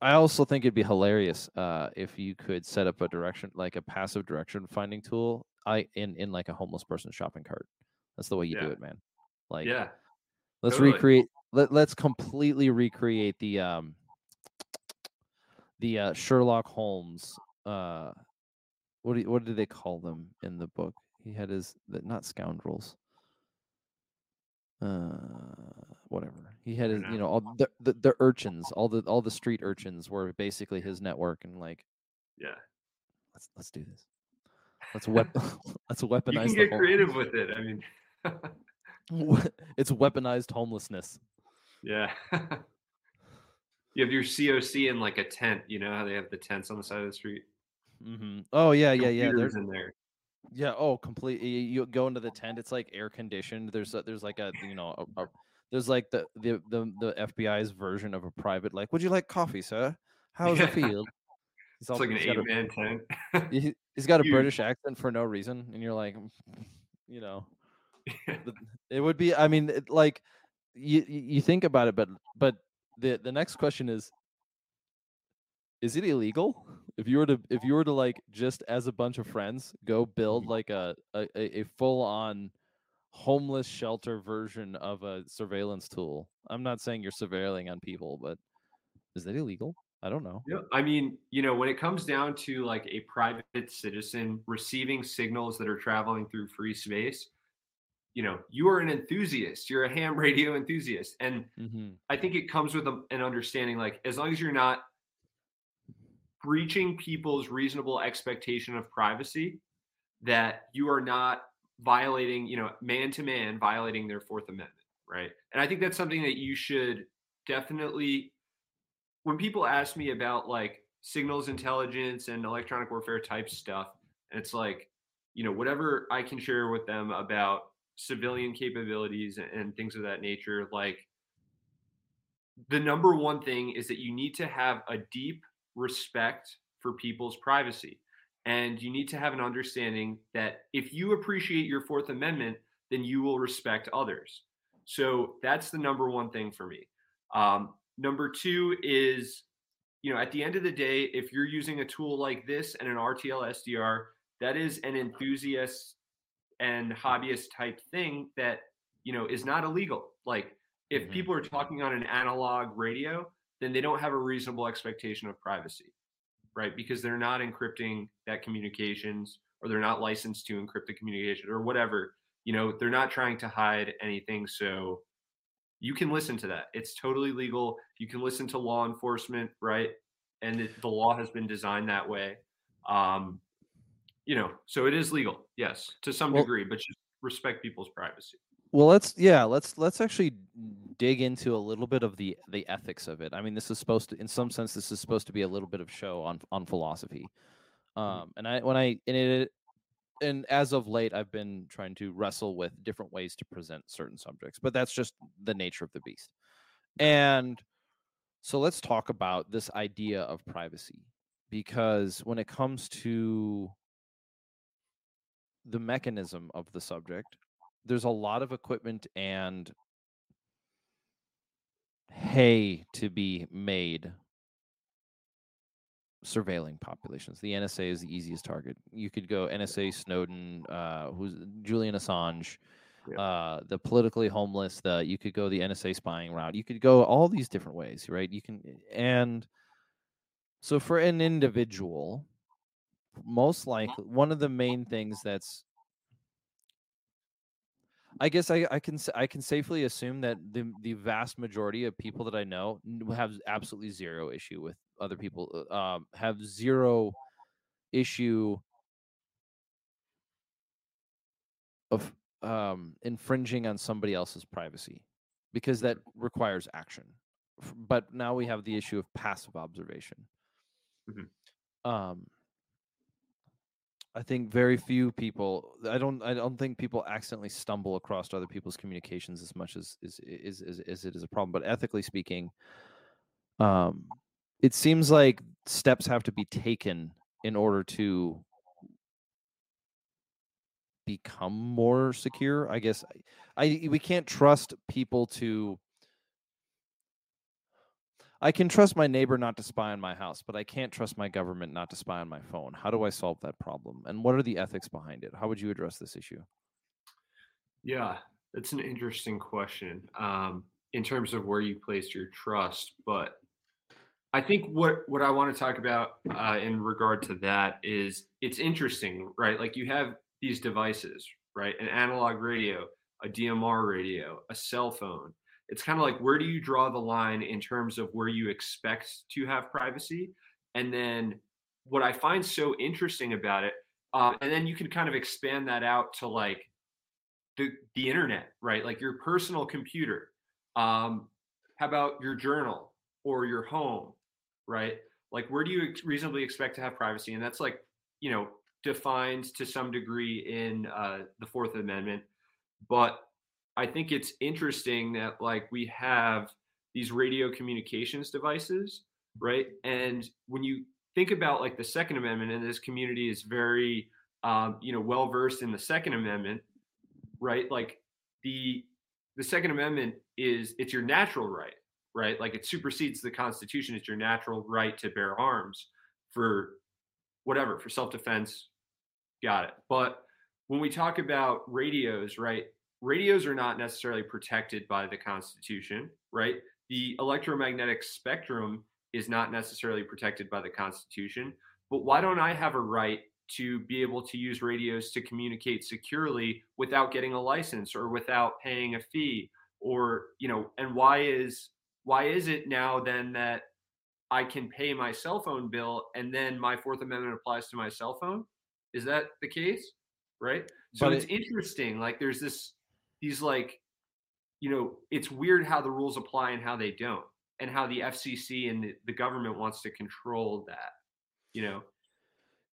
i also think it'd be hilarious uh if you could set up a direction like a passive direction finding tool i in in like a homeless person shopping cart that's the way you do it man like yeah. let's totally. recreate let, let's completely recreate the um the uh sherlock holmes uh what do what did they call them in the book he had his not scoundrels uh whatever he had his you know. all the, the the urchins all the all the street urchins were basically his network and like Yeah. let's let's do this let's wep- let's You weaponize can the get creative with it. I mean, it's weaponized homelessness yeah. you have your COC in like a tent. You know how they have the tents on the side of the street. mm-hmm. oh yeah yeah yeah Computers there's in there. Yeah. Oh, completely. You go into the tent. It's like air conditioned. There's a, there's like a you know a, a, there's like the, the the the FBI's version of a private. Like, would you like coffee, sir? How's field? He's It's all- like an he's got a- eight man tent. he- he's got a Huge. British accent for no reason, and you're like, mm, you know, it would be. I mean, it, like you you you think about it, but but the the next question is. Is it illegal if you were to if you were to like just as a bunch of friends go build like a a, a full on homeless shelter version of a surveillance tool? I'm not saying you're surveilling on people, but is that illegal? I don't know. Yeah, I mean, you know, when it comes down to like a private citizen receiving signals that are traveling through free space, you know, you are an enthusiast. You're a ham radio enthusiast, and hmm I think it comes with a, an understanding like as long as you're not breaching people's reasonable expectation of privacy, that you are not violating, you know, man to man, violating their Fourth Amendment, right? And I think that's something that you should definitely, when people ask me about like signals intelligence and electronic warfare type stuff, and it's like, you know, whatever I can share with them about civilian capabilities and, and things of that nature, like the number one thing is that you need to have a deep respect for people's privacy. And you need to have an understanding that if you appreciate your Fourth Amendment, then you will respect others. So that's the number one thing for me. Um, number two is, you know, at the end of the day, if you're using a tool like this and an RTL SDR, that is an enthusiast and hobbyist type thing that, you know, is not illegal. Like if Mhm. people are talking on an analog radio, then they don't have a reasonable expectation of privacy, right? Because they're not encrypting that communications or they're not licensed to encrypt the communication or whatever. You know, they're not trying to hide anything. So you can listen to that. It's totally legal. You can listen to law enforcement, right? And it, the law has been designed that way. Um, you know, so it is legal, yes, to some Well- degree, but just respect people's privacy. Well, let's yeah, let's let's actually dig into a little bit of the the ethics of it. I mean, this is supposed to, in some sense, this is supposed to be a little bit of show on on philosophy. Um, and I when I and it and as of late, I've been trying to wrestle with different ways to present certain subjects, but that's just the nature of the beast. And so let's talk about this idea of privacy because when it comes to the mechanism of the subject, there's a lot of equipment and hay to be made surveilling populations. The NSA is the easiest target. You could go NSA, Snowden, uh, who's Julian Assange, Yep. uh, the politically homeless. The you could go the NSA spying route. You could go all these different ways, right? You can and so for an individual, most likely one of the main things that's I guess I, I can I can safely assume that the the vast majority of people that I know have absolutely zero issue with other people uh, um, have zero issue of um, infringing on somebody else's privacy because that requires action. but now we have the issue of passive observation. Mhm. Um, I think very few people. I don't. I don't think people accidentally stumble across other people's communications as much as is is is, it is a problem. But ethically speaking, um, it seems like steps have to be taken in order to become more secure. I guess I, I we can't trust people to I can trust my neighbor not to spy on my house, but I can't trust my government not to spy on my phone. How do I solve that problem? And what are the ethics behind it? How would you address this issue? Yeah, that's an interesting question um, in terms of where you place your trust. But I think what what I want to talk about uh, in regard to that is it's interesting, right? Like you have these devices, right? An analog radio, a DMR radio, a cell phone. It's kind of like where do you draw the line in terms of where you expect to have privacy, and then what I find so interesting about it, uh, and then you can kind of expand that out to like the the internet, right? Like your personal computer. Um, how about your journal or your home, right? Like where do you ex- reasonably expect to have privacy? And that's like you know defined to some degree in uh, the Fourth Amendment, but I think it's interesting that like we have these radio communications devices, right? And when you think about like the Second Amendment, and this community is very, um, you know, well versed in the Second Amendment, right? Like the the Second Amendment is it's your natural right, right? Like it supersedes the Constitution. It's your natural right to bear arms for whatever, for self defense. Got it. But when we talk about radios, right? Radios are not necessarily protected by the Constitution, right? The electromagnetic spectrum is not necessarily protected by the Constitution. But why don't I have a right to be able to use radios to communicate securely without getting a license or without paying a fee? Or, you know, and why is why is it now then that I can pay my cell phone bill and then my Fourth Amendment applies to my cell phone? Is that the case? Right. So But it's it- interesting. Like there's this these like you know it's weird how the rules apply and how they don't and how the fcc and the, the government wants to control that you know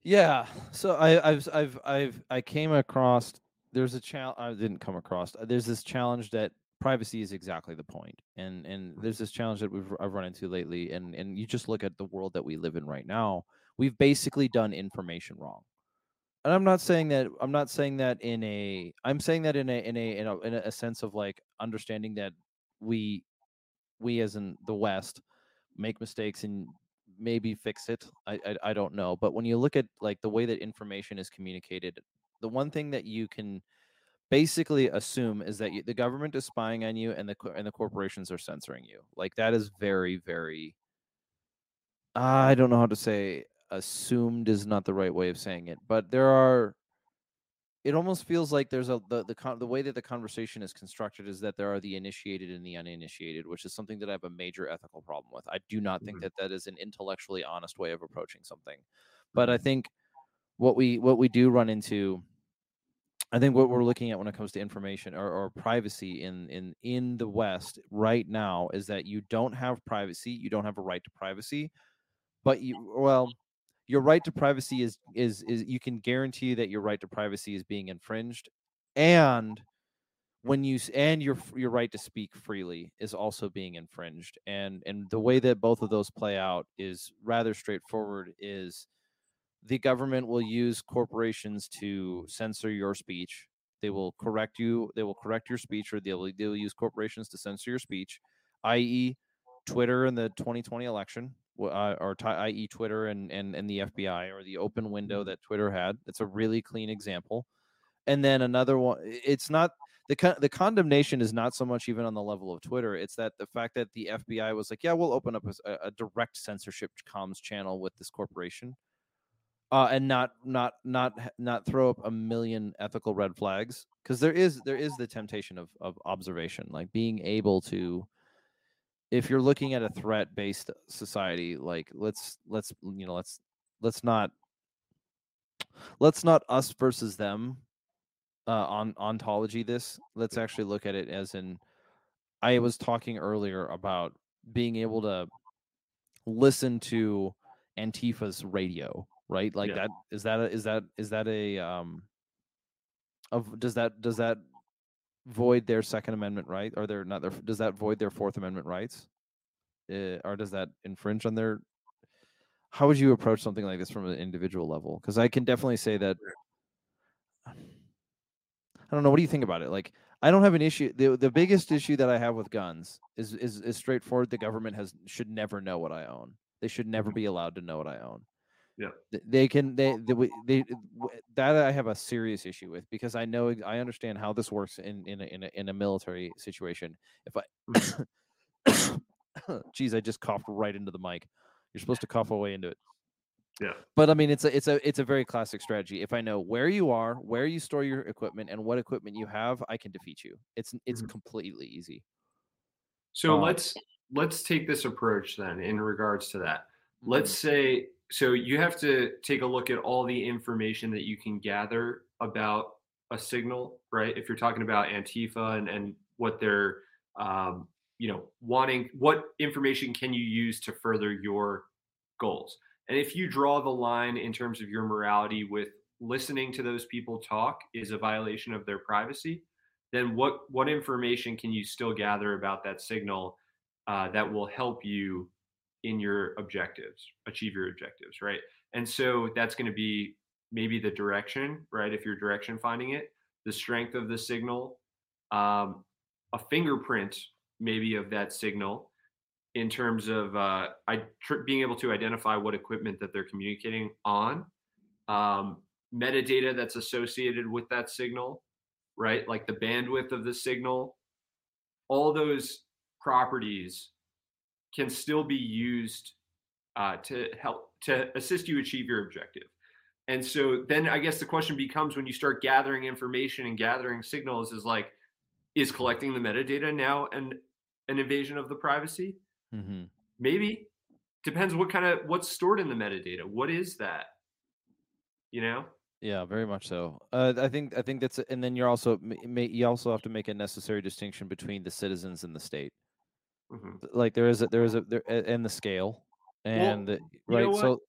Yeah. So I, I've I've I've I came across there's a challenge I didn't come across. uh, There's this challenge that privacy is exactly the. And and there's this challenge that we've I've run into lately and and you just look at the world that we live in right now. We've basically done information wrong. And I'm not saying that I'm not saying that in a I'm saying that in a in a in a, in a sense of like understanding that we we as in the west make mistakes and maybe fix it I, I i don't know but when you look at like the way that information is communicated the one thing that you can basically assume is that you, the government is spying on you and the and the corporations are censoring you like that is very very i don't know how to say assumed is not the right way of saying it but there are it almost feels like there's a the the, con- the way that the conversation is constructed is that there are the initiated and the uninitiated which is something that i have a major ethical problem with i do not think Mhm. that that is an intellectually honest way of approaching something but i think what we what we do run into i think what we're looking at when it comes to information or, or privacy in in in the west right now is that you don't have privacy you don't have a right to privacy but you well your right to privacy is is is you can guarantee that your right to privacy is being infringed and when you and your your right to speak freely is also being infringed and and the way that both of those play out is rather straightforward is the government will use corporations to censor your speech. They will correct you they will correct your speech or they'll, they'll use corporations to censor your speech i.e twitter in the 2020 election uh, or ti- i.e twitter and, and and the fbi or the open window Mhm. that twitter had it's a really clean example and then another one it's not the con- the condemnation is not so much even on the level of Twitter. It's that the fact that the FBI was like, yeah, we'll open up a direct censorship comms channel with this corporation, uh, and not not not not throw up a million ethical red flags because there is there is the temptation of of observation, like being able to. If you're looking at a threat based society, like let's let's you know let's let's not let's not us versus them uh, on ontology this let's actually look at it as in i was talking earlier about being able to listen to Antifa's radio, right? Like Yeah. that is that a, is that is that a um of does that does that void their second amendment right or their not their does that void their fourth amendment rights? Uh, or does that infringe on their how would you approach something like this from an individual level? Because i can definitely say that i don't know what do you think about it? Like i don't have an issue the, the biggest issue that i have with guns is, is is straightforward the government has should never know what i own. They should never Mhm. be allowed to know what i own Yeah. They can they they, they that i have a serious issue with because i know i understand how this works in in a, in a, in a military situation if i geez i just coughed right into the mic you're supposed to cough away into it Yeah. but i mean it's a it's a it's a very classic strategy if i know where you are where you store your equipment and what equipment you have i can defeat you it's it's Mhm. completely easy So Uh, let's let's take this approach then in regards to that. Mm-hmm. Let's say so you have to take a look at all the information that you can gather about a signal, right? If you're talking about Antifa and, and what they're um, you know wanting, what information can you use to further your goals? And if you draw the line in terms of your morality with listening to those people talk is a violation of their privacy, then what what information can you still gather about that signal uh, that will help you in your objectives, achieve your objectives, right? And so that's going to be maybe the direction, right? If you're direction finding it, the strength of the signal, um, a fingerprint maybe of that signal in terms of uh, I, tr- being able to identify what equipment that they're communicating on, um, metadata that's associated with that signal, right? Like the bandwidth of the signal, all those properties can still be used uh, to help to assist you achieve your objective. And so then I guess the question becomes when you start gathering information and gathering signals is like, is collecting the metadata now an an invasion of the privacy? mm-hmm. Maybe. Depends what kind of what's stored in the metadata. What is that? You know? Yeah, very much so. Uh, I think I think that's and then you're also you also have to make a necessary distinction between the citizens and the state. Mhm. Like there is a there is a there and the scale and the, you right. know? So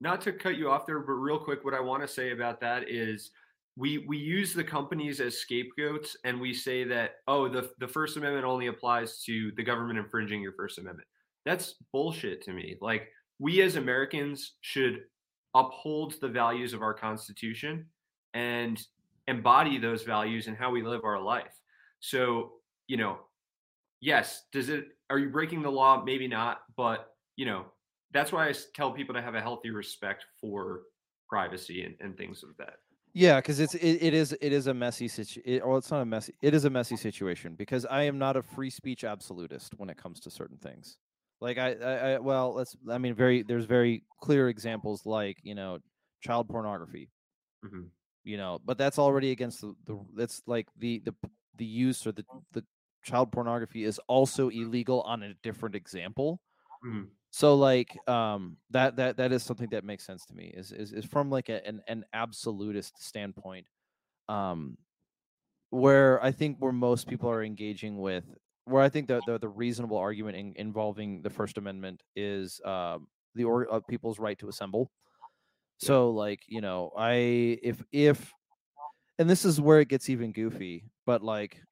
not to cut you off there, but real quick, what I want to say about that is we we use the companies as scapegoats, and we say that oh, the the First Amendment only applies to the government infringing your First Amendment. That's bullshit to me. Like we as Americans should uphold the values of our Constitution and embody those values in how we live our life. So you know, yes, does it? Are you breaking the law? Maybe not, but you know, that's why I tell people to have a healthy respect for privacy and, and things of that. Yeah, because it's it, it is it is a messy situation. Well, it's not a messy. It is a messy situation because I am not a free speech absolutist when it comes to certain things. Like I, I, I well, let's. I mean, very there's very clear examples like you know child pornography. Mhm. You know, but that's already against the, the that's like the the the use or the the child pornography is also illegal on a different example. Mhm. So like um that that that is something that makes sense to me is is, is from like a, an an absolutist standpoint um where I think where most people are engaging with where I think the the, the reasonable argument in, involving the First Amendment is um the or uh, people's right to assemble. So like you know I if if and this is where it gets even goofy, but like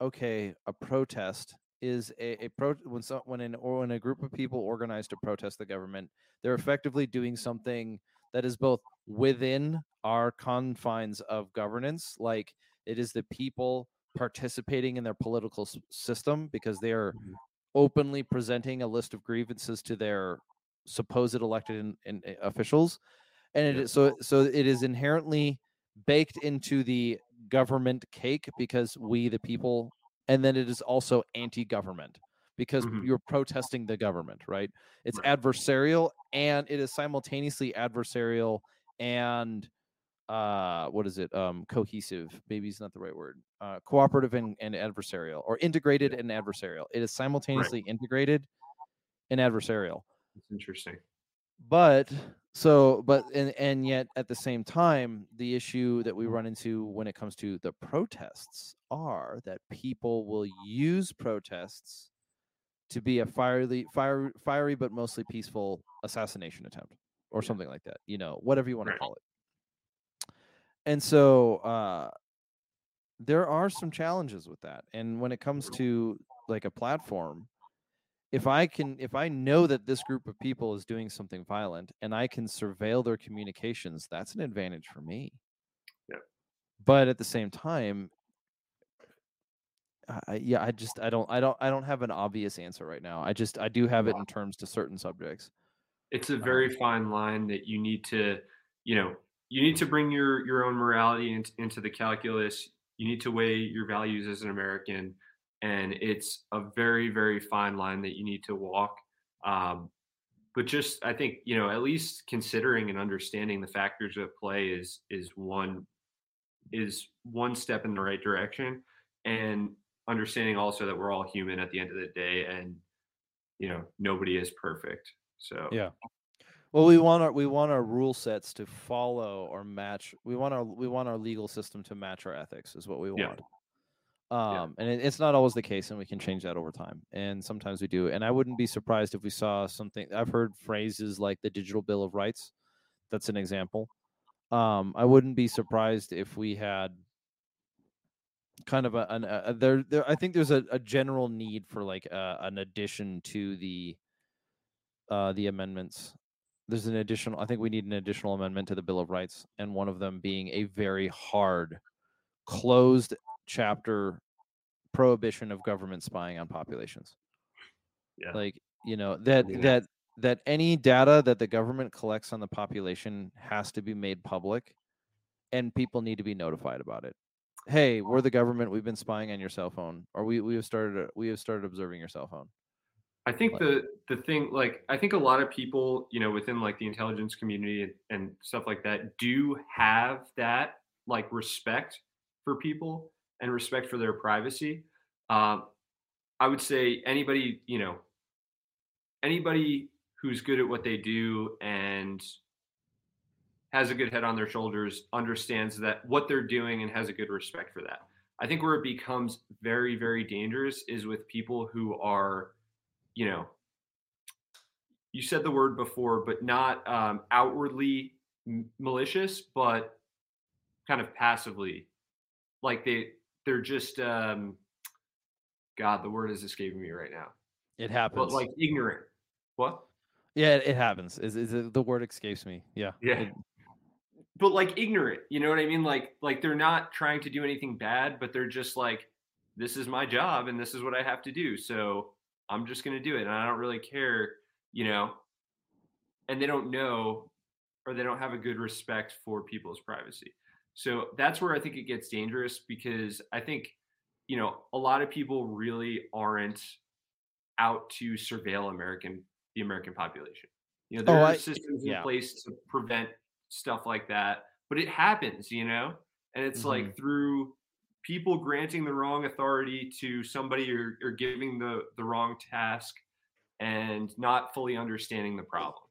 okay, a protest is a, a pro when so, when an or when a group of people organize to protest the government, they're effectively doing something that is both within our confines of governance, like it is the people participating in their political s- system because they are Mhm. openly presenting a list of grievances to their supposed elected in, in, uh, officials and it is so so it is inherently baked into the government cake because we the people and then it is also anti-government because Mhm. you're protesting the government right? It's Right. adversarial and it is simultaneously adversarial and uh what is it? Um cohesive. Maybe is not the right word. Uh cooperative and, and adversarial or integrated and adversarial. It is simultaneously integrated and adversarial. It's interesting. but so but and and yet at the same time the issue that we run into when it comes to the protests are that people will use protests to be a fiery, fire, fiery but mostly peaceful assassination attempt or something like that. You know, whatever you want to call it. And so uh, there are some challenges with that. And when it comes to like a platform, if I can, if I know that this group of people is doing something violent and I can surveil their communications, that's an advantage for me. Yep. But at the same time, I, yeah, I just I don't I don't I don't have an obvious answer right now. I just I do have it in terms to certain subjects. it's a very um fine line that you need to you know you need to bring your your own morality into, into the calculus you need to weigh your values as an american and it's a very very fine line that you need to walk um, but just i think you know at least considering and understanding the factors at play is is one is one step in the right direction and understanding also that we're all human at the end of the day and you know nobody is perfect so Yeah. Well, we want our we want our rule sets to follow or match. We want our we want our legal system to match our ethics is what we Yeah. Um, and it, it's not always the case, and we can change that over time. And sometimes we do. And I wouldn't be surprised if we saw something. I've heard phrases like the Digital Bill of Rights. That's an example. Um, I wouldn't be surprised if we had kind of a, an, a, a- there, there. I think there's a, a general need for like uh, an addition to the uh, the amendments. There's an additional. I think we need an additional amendment to the Bill of Rights, and one of them being a very hard, closed chapter prohibition of government spying on populations. Yeah. Like you know that mean, that that any data that the government collects on the population has to be made public, and people need to be notified about it. Hey, we're the government. We've been spying on your cell phone, or we we have started we have started observing your cell phone. I think Like- the the thing like I think a lot of people, you know, within like the intelligence community and, and stuff like that do have that like respect for people and respect for their privacy. Um, I would say anybody, you know, anybody who's good at what they do and has a good head on their shoulders understands that what they're doing and has a good respect for that. I think where it becomes very, very dangerous is with people who are, you know, you said the word before, but not um, outwardly malicious, but kind of passively, like they they're just, um, God, the word is escaping me right now, It happens. but like ignorant. What? Yeah, it, happens. Is is the word escapes me? Yeah. Yeah. it- but like ignorant you know what i mean like like they're not trying to do anything bad but they're just like this is my job and this is what i have to do so i'm just going to do it and i don't really care you know and they don't know or they don't have a good respect for people's privacy so that's where i think it gets dangerous because i think you know a lot of people really aren't out to surveil american the american population. You know Oh, there are I- systems in place to prevent stuff like that but it happens you know? And it's Mm-hmm. like through people granting the wrong authority to somebody or, or giving the the wrong task and not fully understanding the problem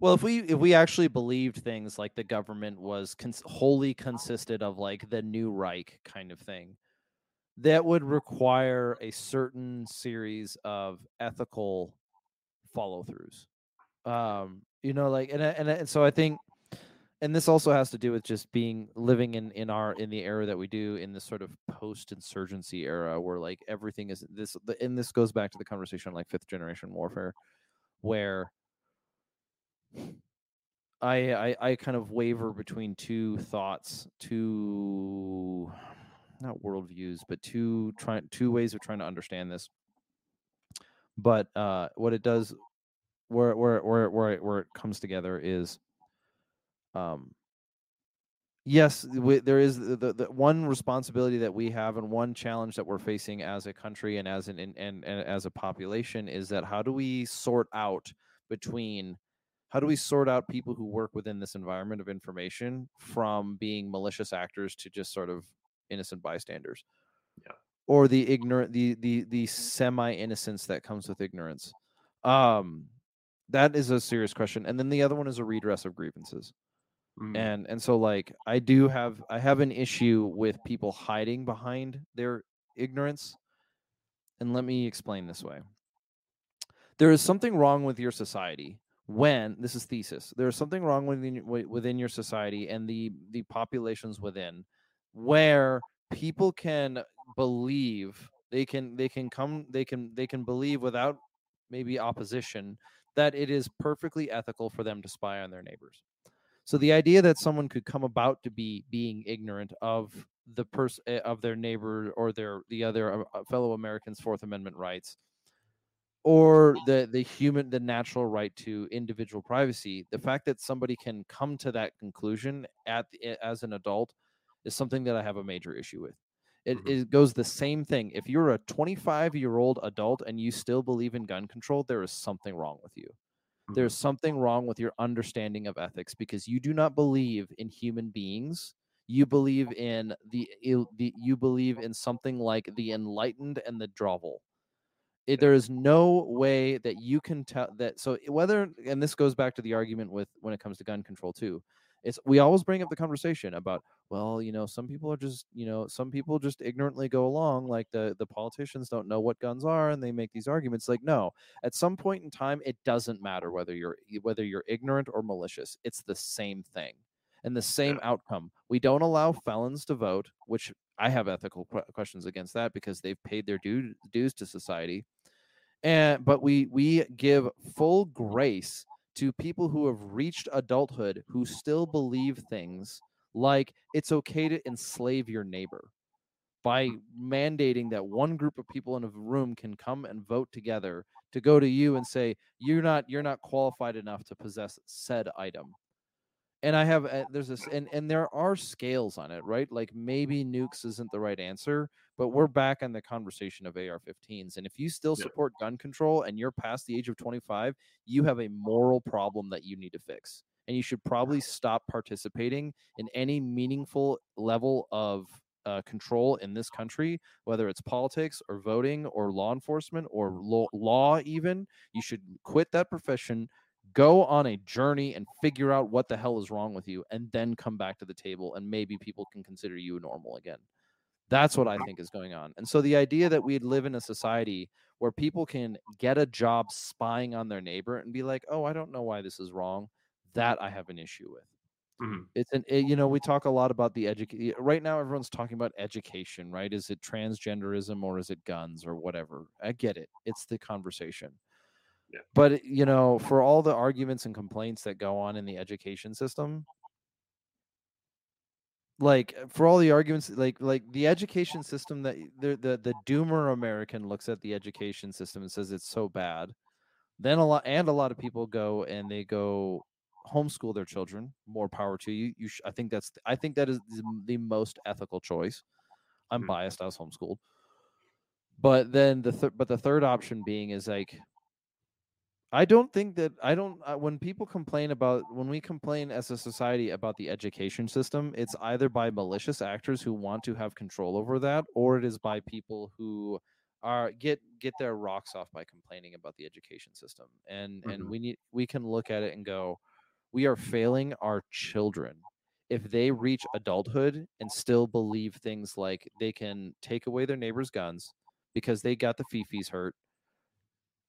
Well, if we if we actually believed things like the government was cons- wholly consisted of like the new Reich kind of thing, that would require a certain series of ethical follow throughs. Um, you know, like and and and so I think, and this also has to do with just being living in in our in the era that we do in this sort of post insurgency era where like everything is this and this goes back to the conversation on like fifth generation warfare, where I, I I kind of waver between two thoughts, two not worldviews, but two trying two ways of trying to understand this. But uh, what it does, where where where where it, where it comes together is, um, yes, we, there is the, the, the one responsibility that we have and one challenge that we're facing as a country and as an and, and, and as a population is that how do we sort out between how do we sort out people who work within this environment of information from being malicious actors to just sort of innocent bystanders? Yeah. or the ignorant the the the semi innocence that comes with ignorance? Um that is a serious question and then the other one is a redress of grievances. Mm. and and so like i do have i have an issue with people hiding behind their ignorance and let me explain this way. There is something wrong with your society when this is thesis there is something wrong within within your society and the the populations within where people can believe they can they can come they can they can believe without maybe opposition that it is perfectly ethical for them to spy on their neighbors. So the idea that someone could come about to be being ignorant of the person eh, of their neighbor or their the other uh, fellow americans fourth amendment rights or the the human the natural right to individual privacy the fact that somebody can come to that conclusion at as an adult is something that i have a major issue with. It, mm-hmm. it goes the same thing. If you're a 25 year old adult and you still believe in gun control there is something wrong with you. Mm-hmm. there's something wrong with your understanding of ethics because you do not believe in human beings. You believe in the, the you believe in something like the enlightened and the drovel it, there is no way that you can tell that. So eh, whether and this goes back to the argument with when it comes to gun control too. It's we always bring up the conversation about well, you know, some people are just you know some people just ignorantly go along like the the politicians don't know what guns are and they make these arguments. Like no, at some point in time, it doesn't matter whether you're whether you're ignorant or malicious. It's the same thing and the same outcome. We don't allow felons to vote, which I have ethical questions against that because they've paid their due, dues to society and but we we give full grace to people who have reached adulthood who still believe things like it's okay to enslave your neighbor by mandating that one group of people in a room can come and vote together to go to you and say you're not you're not qualified enough to possess said item and I have uh, there's this and and there are scales on it, right? Like maybe nukes isn't the right answer, but we're back on the conversation of AR-15s. And if you still support gun control and you're past the age of 25, you have a moral problem that you need to fix. And you should probably stop participating in any meaningful level of uh, control in this country, whether it's politics or voting or law enforcement or lo- law, even. You should quit that profession, go on a journey and figure out what the hell is wrong with you and then come back to the table and maybe people can consider you normal again. That's what i think is going on. And so the idea that we'd live in a society where people can get a job spying on their neighbor and be like oh i don't know why this is wrong that i have an issue with. Mm-hmm. it's an it, you know we talk a lot about the education right now everyone's talking about education right? Is it transgenderism or is it guns or whatever? I get it. It's the conversation but you know, for all the arguments and complaints that go on in the education system, like for all the arguments, like like the education system that the the the doomer American looks at the education system and says it's so bad. Then a lot and a lot of people go and they go homeschool their children. More power to you. You, sh- I think that's I think that is the most ethical choice. I'm mm-hmm. biased. I was homeschooled, but then the th- but the third option being is like I don't think that I don't uh, when people complain about when we complain as a society about the education system, it's either by malicious actors who want to have control over that or it is by people who are get get their rocks off by complaining about the education system. And mm-hmm. and we need we can look at it and go we are failing our children if they reach adulthood and still believe things like they can take away their neighbors' guns because they got the fifis hurt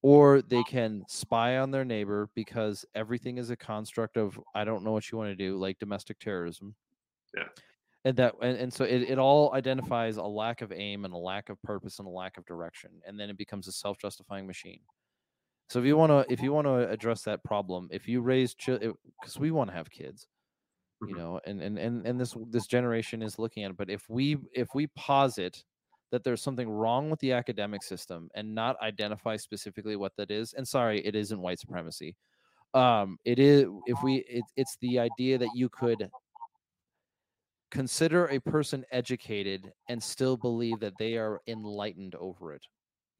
or they can spy on their neighbor because everything is a construct of I don't know what you want to do, like domestic terrorism. Yeah. And that and, and so it, it all identifies a lack of aim and a lack of purpose and a lack of direction. And then it becomes a self-justifying machine. So if you want to if you want to address that problem, if you raise children because we want to have kids, you mm-hmm. know, and, and and and this this generation is looking at it. But if we if we posit that there's something wrong with the academic system and not identify specifically what that is and sorry it isn't white supremacy. Um it is if we it, it's the idea that you could consider a person educated and still believe that they are enlightened over it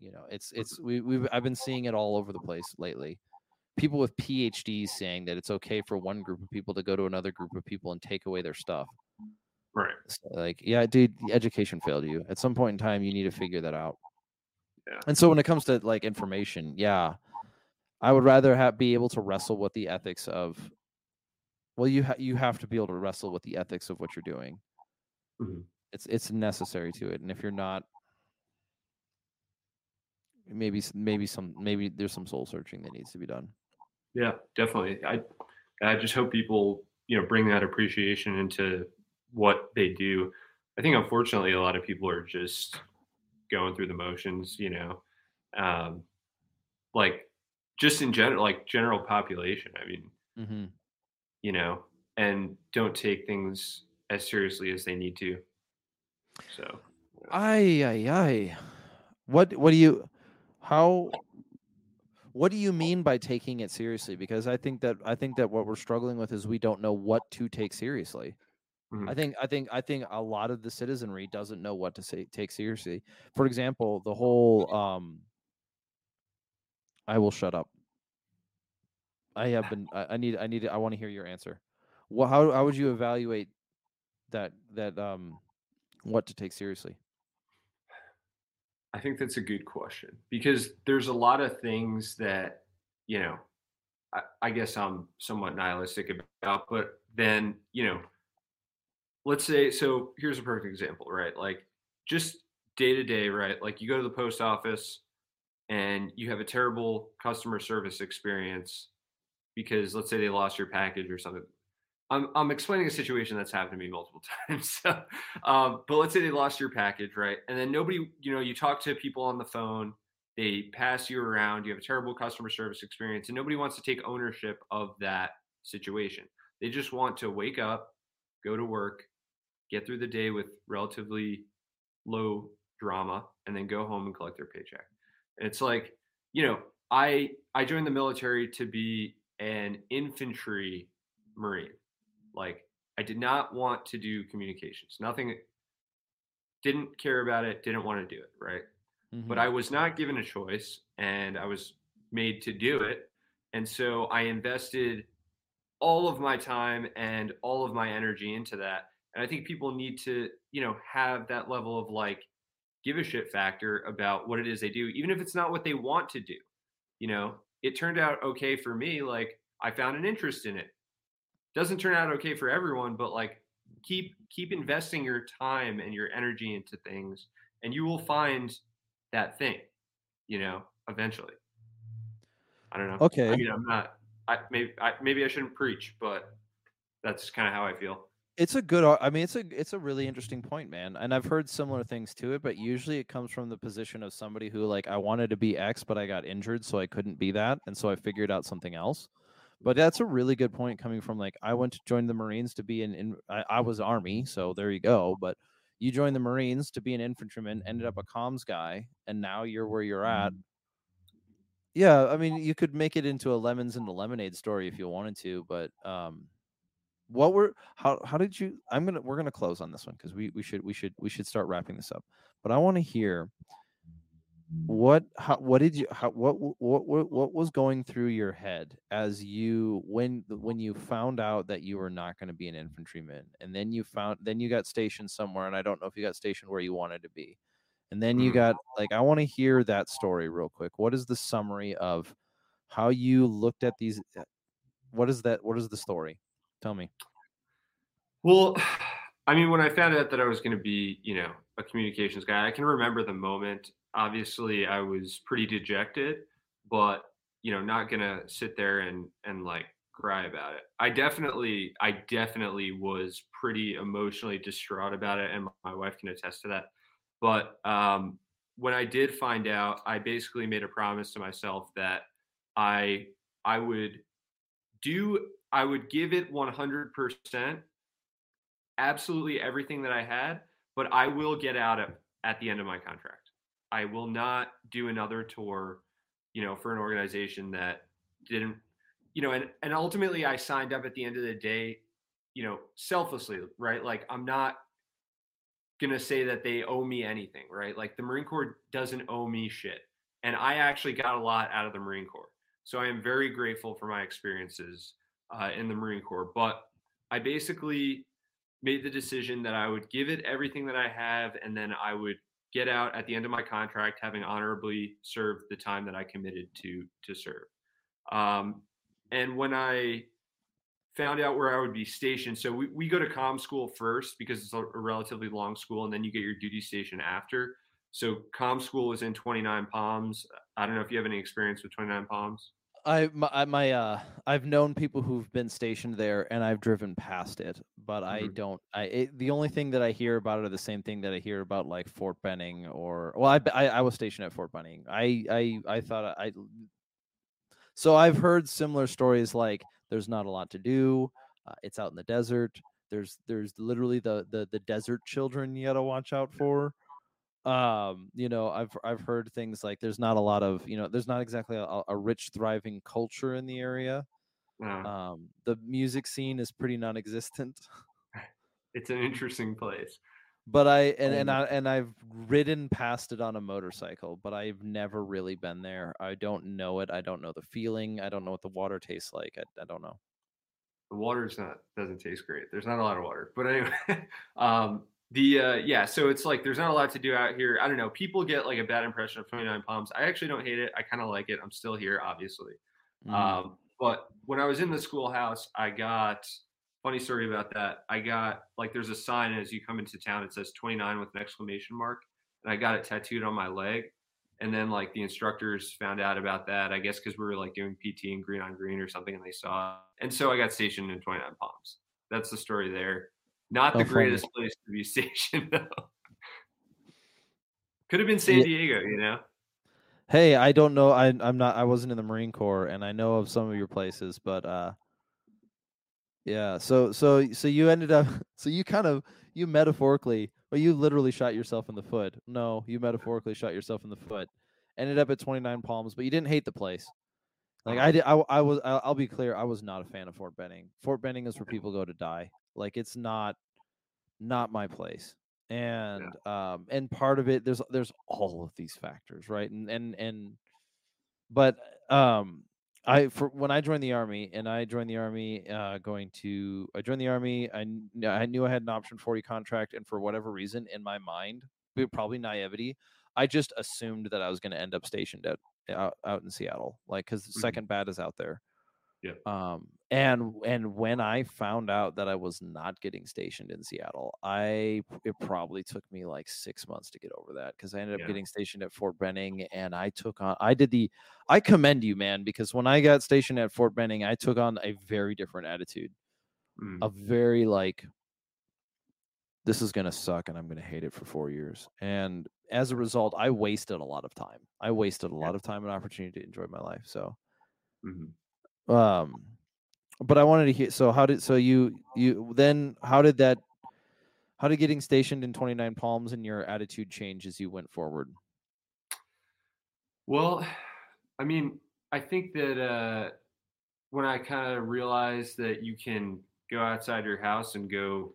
you know it's it's we, we've i've been seeing it all over the place lately. People with phds saying that it's okay for one group of people to go to another group of people and take away their stuff Right. So, like, yeah, dude, education failed you. At some point in time, you need to figure that out. Yeah. And so when it comes to like information, yeah, I would rather have be able to wrestle with the ethics of. Well, you ha- you have to be able to wrestle with the ethics of what you're doing. Mm-hmm. It's it's necessary to it, and if you're not, maybe maybe some maybe there's some soul searching that needs to be done. Yeah, definitely. I I just hope people you know bring that appreciation into what they do. I think unfortunately a lot of people are just going through the motions. You know, um, like just in general, like general population. I mean, mm-hmm. you know, and don't take things as seriously as they need to. So, I, I, I, what, what do you, how, what do you mean by taking it seriously? Because I think that I think that what we're struggling with is we don't know what to take seriously. Mm-hmm. I think I think I think a lot of the citizenry doesn't know what to say take seriously. For example, the whole um I will shut up. I have been I, I need I need I want to hear your answer. Well, how how would you evaluate that that um what to take seriously? I think that's a good question because there's a lot of things that, you know, I, I, guess I'm somewhat nihilistic about, but then, you know, let's say, so here's a perfect example, right? Like just day to day, right? Like you go to the post office and you have a terrible customer service experience because let's say they lost your package or something. I'm, I'm explaining a situation that's happened to me multiple times. So, um, but let's say they lost your package, right? And then nobody, you know, you talk to people on the phone, they pass you around, you have a terrible customer service experience, and nobody wants to take ownership of that situation. They just want to wake up, go to work, get through the day with relatively low drama, and then go home and collect their paycheck. And it's like, you know, I I joined the military to be an infantry marine like I did not want to do communications. Nothing didn't care about it, didn't want to do it, right? Mm-hmm. But I was not given a choice and I was made to do it. And so I invested all of my time and all of my energy into that. And I think people need to, you know, have that level of like give a shit factor about what it is they do, even if it's not what they want to do. You know, it turned out okay for me. Like I found an interest in it doesn't turn out okay for everyone, but like keep keep investing your time and your energy into things and you will find that thing, you know, eventually. I don't know. Okay. I mean, I'm not I maybe I maybe I shouldn't preach, but that's kind of how I feel. It's a good I mean it's a it's a really interesting point, man. And I've heard similar things to it, but usually it comes from the position of somebody who like I wanted to be X but I got injured so I couldn't be that and so I figured out something else. But that's a really good point coming from like I went to join the Marines to be an in I, I was Army, so there you go. But you joined the Marines to be an infantryman, ended up a comms guy, and now you're where you're at. Yeah, I mean, you could make it into a lemons and the lemonade story if you wanted to, but um, what were how how did you? I'm gonna we're gonna close on this one because we we should we should we should start wrapping this up. But I want to hear what how, what did you how, what, what what what was going through your head as you when when you found out that you were not going to be an infantryman and then you found then you got stationed somewhere and I don't know if you got stationed where you wanted to be and then you mm-hmm. got like I want to hear that story real quick what is the summary of how you looked at these uh, what is that what is the story tell me well I mean when I found out that I was going to be you know a communications guy I can remember the moment obviously I was pretty dejected, but you know, not gonna sit there and and like cry about it. I definitely, I definitely was pretty emotionally distraught about it, and my wife can attest to that. But um, when I did find out, I basically made a promise to myself that I I would do I would give it 100%, absolutely everything that I had, but I will get out at, at the end of my contract. I will not do another tour, you know, for an organization that didn't, you know, and and ultimately I signed up at the end of the day, you know, selflessly, right? Like I'm not gonna say that they owe me anything, right? Like the Marine Corps doesn't owe me shit. And I actually got a lot out of the Marine Corps. So I am very grateful for my experiences uh, in the Marine Corps. But I basically made the decision that I would give it everything that I have, and then I would get out at the end of my contract having honorably served the time that I committed to to serve. Um, and when I found out where I would be stationed, so we, we go to com school first because it's a, a relatively long school, and then you get your duty station after. So Com School is in 29 Palms. I don't know if you have any experience with 29 Palms. I my, my uh I've known people who've been stationed there and I've driven past it, but I Mhm. don't. I it, the only thing that I hear about it are the same thing that I hear about like Fort Benning or well, I I, I was stationed at Fort Benning. I I I thought I. So I've heard similar stories like there's not a lot to do. Uh, it's out in the desert. There's there's literally the the the desert children you got to watch out for um you know i've i've heard things like there's not a lot of you know there's not exactly a, a rich thriving culture in the area. Uh, um the music scene is pretty non-existent. It's an interesting place. but i and, and i and i've ridden past it on a motorcycle but i've never really been there. I don't know it. I don't know the feeling. I don't know what the water tastes like. I, I don't know. The water's not doesn't taste great. There's not a lot of water, but anyway, um, the uh, yeah. So it's like there's not a lot to do out here. I don't know. People get like a bad impression of 29 Palms. I actually don't hate it. I kind of like it. I'm still here, obviously. Mhm. Um, but when I was in the schoolhouse, I got funny story about that. I got like there's a sign as you come into town. It says 29 with an exclamation mark, and I got it tattooed on my leg. And then like the instructors found out about that. I guess because we were like doing PT and green on green or something, and they saw. it. And so I got stationed in 29 Palms. That's the story there. Not the greatest place to be stationed though. Could have been San Yeah. Diego, you know. hey i don't know I, i'm not i wasn't in the marine corps and i know of some of your places but uh yeah so so so you ended up so you kind of you metaphorically well you literally shot yourself in the foot. No you metaphorically shot yourself in the foot. Ended up at 29 palms but you didn't hate the place. Like i did i, I was I'll be clear i was not a fan of fort benning. Fort benning is where people go to die like it's not not my place. And um and part of it there's there's all of these factors right? And and and but um i for when i joined the army and i joined the army uh going to i joined the army i i knew i had an option 40 contract and for whatever reason in my mind probably naivety i just assumed that i was going to end up stationed at out, out in seattle like because Mhm. second bat is out there Yep. um and and when i found out that i was not getting stationed in seattle i it probably took me like six months to get over that because i ended up Yeah. getting stationed at fort benning and i took on i did the i commend you man because when i got stationed at fort benning i took on a very different attitude Mm. a very like this is going to suck and i'm going to hate it for four years and as a result i wasted a lot of time i wasted a lot of time and opportunity to enjoy my life so Mhm. Um but i wanted to hear so how did so you you then how did that how did getting stationed in 29 palms and your attitude change as you went forward Well, I mean, I think that uh, when I kind of realized that you can go outside your house and go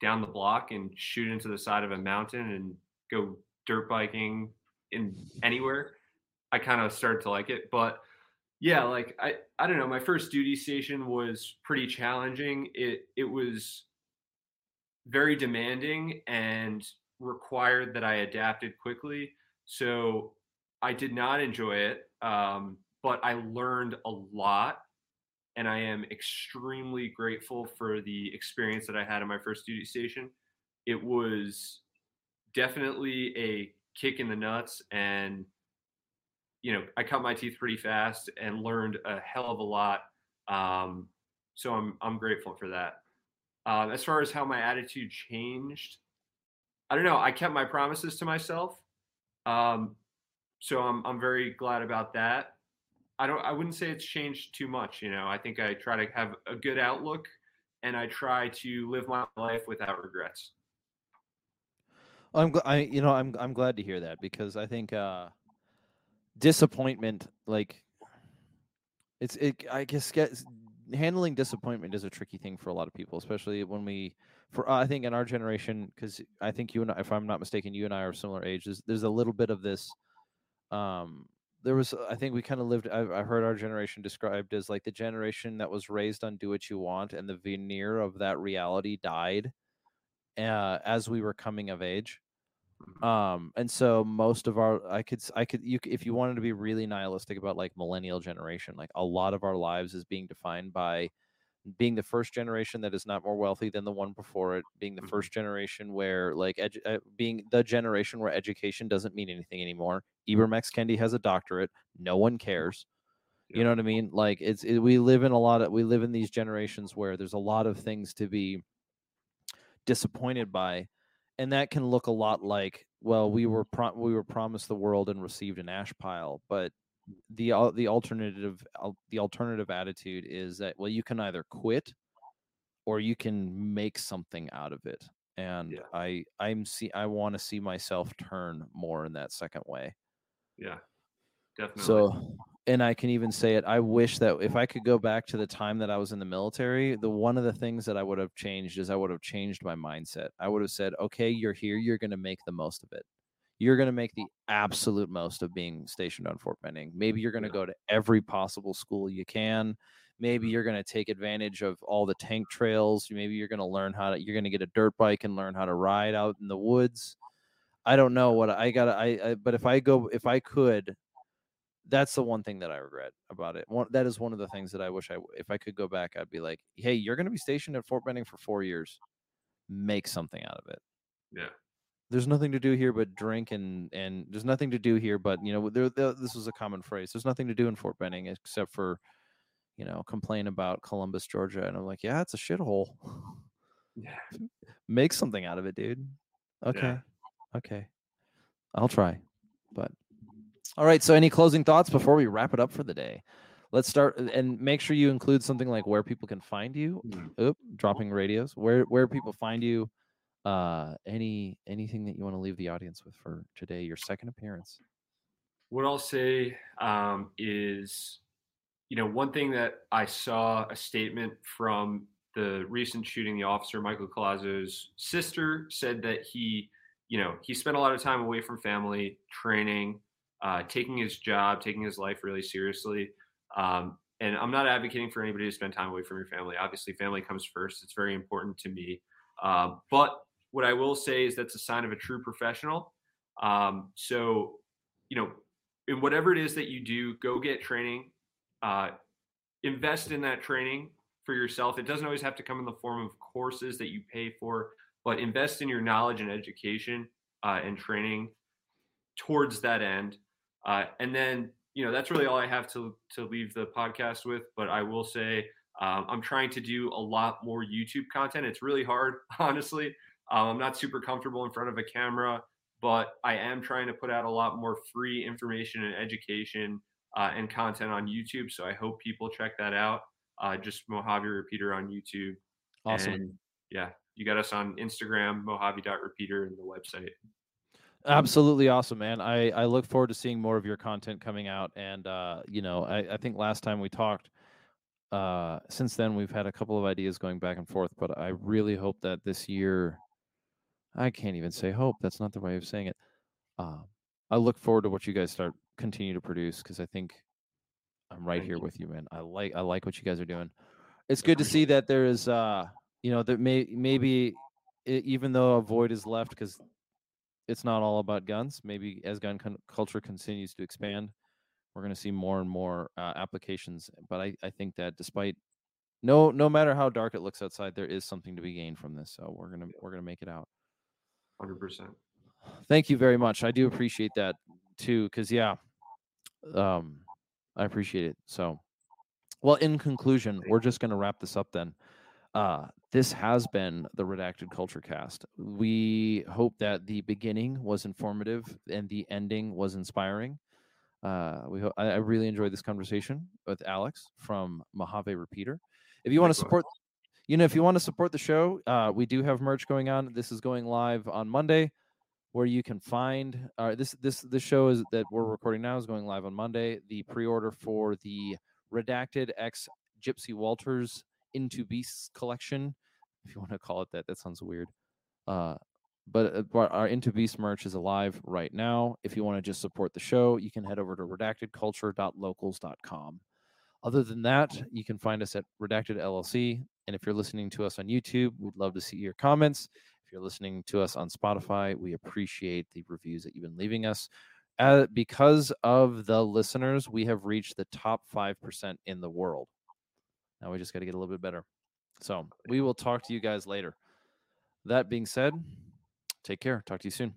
down the block and shoot into the side of a mountain and go dirt biking in anywhere, I kind of started to like it. But yeah, like I, I don't know. My first duty station was pretty challenging. It it was very demanding and required that I adapted quickly. So I did not enjoy it, um, but I learned a lot, and I am extremely grateful for the experience that I had in my first duty station. It was definitely a kick in the nuts, and you know I cut my teeth pretty fast and learned a hell of a lot. Um, so I'm I'm grateful for that. Um, as far as how my attitude changed, I don't know. I kept my promises to myself. Um, so I'm I'm very glad about that. I don't I wouldn't say it's changed too much, you know. I think I try to have a good outlook and I try to live my life without regrets. i'm gl- i you know i'm i'm glad to hear that because i think uh disappointment like it's it i guess gets handling disappointment is a tricky thing for a lot of people especially when we for i think in our generation because i think you and I, if i'm not mistaken you and i are similar ages there's a little bit of this um there was i think we kind of lived I, I heard our generation described as like the generation that was raised on do what you want and the veneer of that reality died uh, as we were coming of age um and so most of our i could i could you if you wanted to be really nihilistic about like millennial generation like a lot of our lives is being defined by being the first generation that is not more wealthy than the one before it, being the Mhm. first generation where like edu- uh, being the generation where education doesn't mean anything anymore. Ibram X Kendi has a doctorate. No one cares. You know what I mean? Like it's it, we live in a lot of we live in these generations where there's a lot of things to be disappointed by, and that can look a lot like well we mm-hmm. were pro- we were promised the world and received an ash pile, but the al- the alternative al- the alternative attitude is that well you can either quit or you can make something out of it and Yeah. i i'm see i want to see myself turn more in that second way Yeah. Definitely. so and i can even say it i wish that if i could go back to the time that i was in the military the one of the things that i would have changed is i would have changed my mindset i would have said okay you're here you're going to make the most of it you're going to make the absolute most of being stationed on Fort Benning. Maybe you're going to go to every possible school you can. Maybe Mhm. you're going to take advantage of all the tank trails. Maybe you're going to learn how to, you're going to get a dirt bike and learn how to ride out in the woods. I don't know what I got. I, I, but if I go, if I could, that's the one thing that I regret about it. One, that is one of the oh. things that I wish I, if I could go back, I'd be like, hey, you're going to be stationed at Fort Benning for four years. Make something out of it yeah. there's nothing to do here but drink and and there's nothing to do here but you know there, there, this was a common phrase there's nothing to do in fort benning except for you know complain about columbus georgia and i'm like yeah it's a shithole Yeah. make something out of it dude okay okay i'll try but all right so any closing thoughts before we wrap it up for the day? Let's start and make sure you include something like where people can find you. Mm. Oop, dropping radios. Where where people find you uh any anything that you want to leave the audience with for today your second appearance? What I'll say um, is, you know, one thing that I saw a statement from the recent shooting, the officer Michael Collazo's sister said that he, you know, he spent a lot of time away from family, training, uh, taking his job, taking his life really seriously. Um, and I'm not advocating for anybody to spend time away from your family. Obviously, family comes first. It's very important to me. Uh, but what I will say is that's a sign of a true professional. Um, so, you know, in whatever it is that you do, go get training. Uh, invest in that training for yourself. It doesn't always have to come in the form of courses that you pay for, but invest in your knowledge and education uh, and training towards that end. Uh, and then, you know, that's really all I have to to leave the podcast with. But I will say, um, I'm trying to do a lot more YouTube content. It's really hard, honestly. Um, I'm not super comfortable in front of a camera, but I am trying to put out a lot more free information and education uh, and content on YouTube. So I hope people check that out. Uh, just Mojave Repeater on YouTube. awesome And yeah, you got us on Instagram, Mojave.repeater, and the website. Absolutely awesome man. I i look forward to seeing more of your content coming out and uh you know i i think last time we talked uh since then we've had a couple of ideas going back and forth but i really hope that this year i can't even say hope that's not the way of saying it um i look forward to what you guys start continue to produce because i think i'm right Thank here you. with you man. I like i like what you guys are doing. It's good to see that there is uh you know that may maybe even though a void is left because it's not all about guns maybe as gun con- culture continues to expand we're going to see more and more uh, applications but I, I think that despite no no matter how dark it looks outside there is something to be gained from this so we're going to we're to make it out 100%. thank you very much i do appreciate that too because yeah um i appreciate it so well in conclusion we're just going to wrap this up then uh this has been the redacted culture cast. We hope that the beginning was informative and the ending was inspiring. Uh we ho- I, I really enjoyed this conversation with alex from mojave repeater. If you want to support you know if you want to support the show uh we do have merch going on. This is going live on monday where you can find uh, this this this show is that we're recording now is going live on Monday. The pre-order for the redacted X Gypsy Walters Into Beasts collection, if you want to call it that, that sounds weird. Uh, but uh, our Into Beast merch is alive right now. If you want to just support the show, you can head over to redactedculture.locals.com. Other than that, you can find us at Redacted LLC. And if you're listening to us on YouTube, we'd love to see your comments. If you're listening to us on Spotify, we appreciate the reviews that you've been leaving us. Uh, because of the listeners, we have reached the top 5% in the world. Now we just got to get a little bit better. So we will talk to you guys later. That being said, take care. Talk to you soon.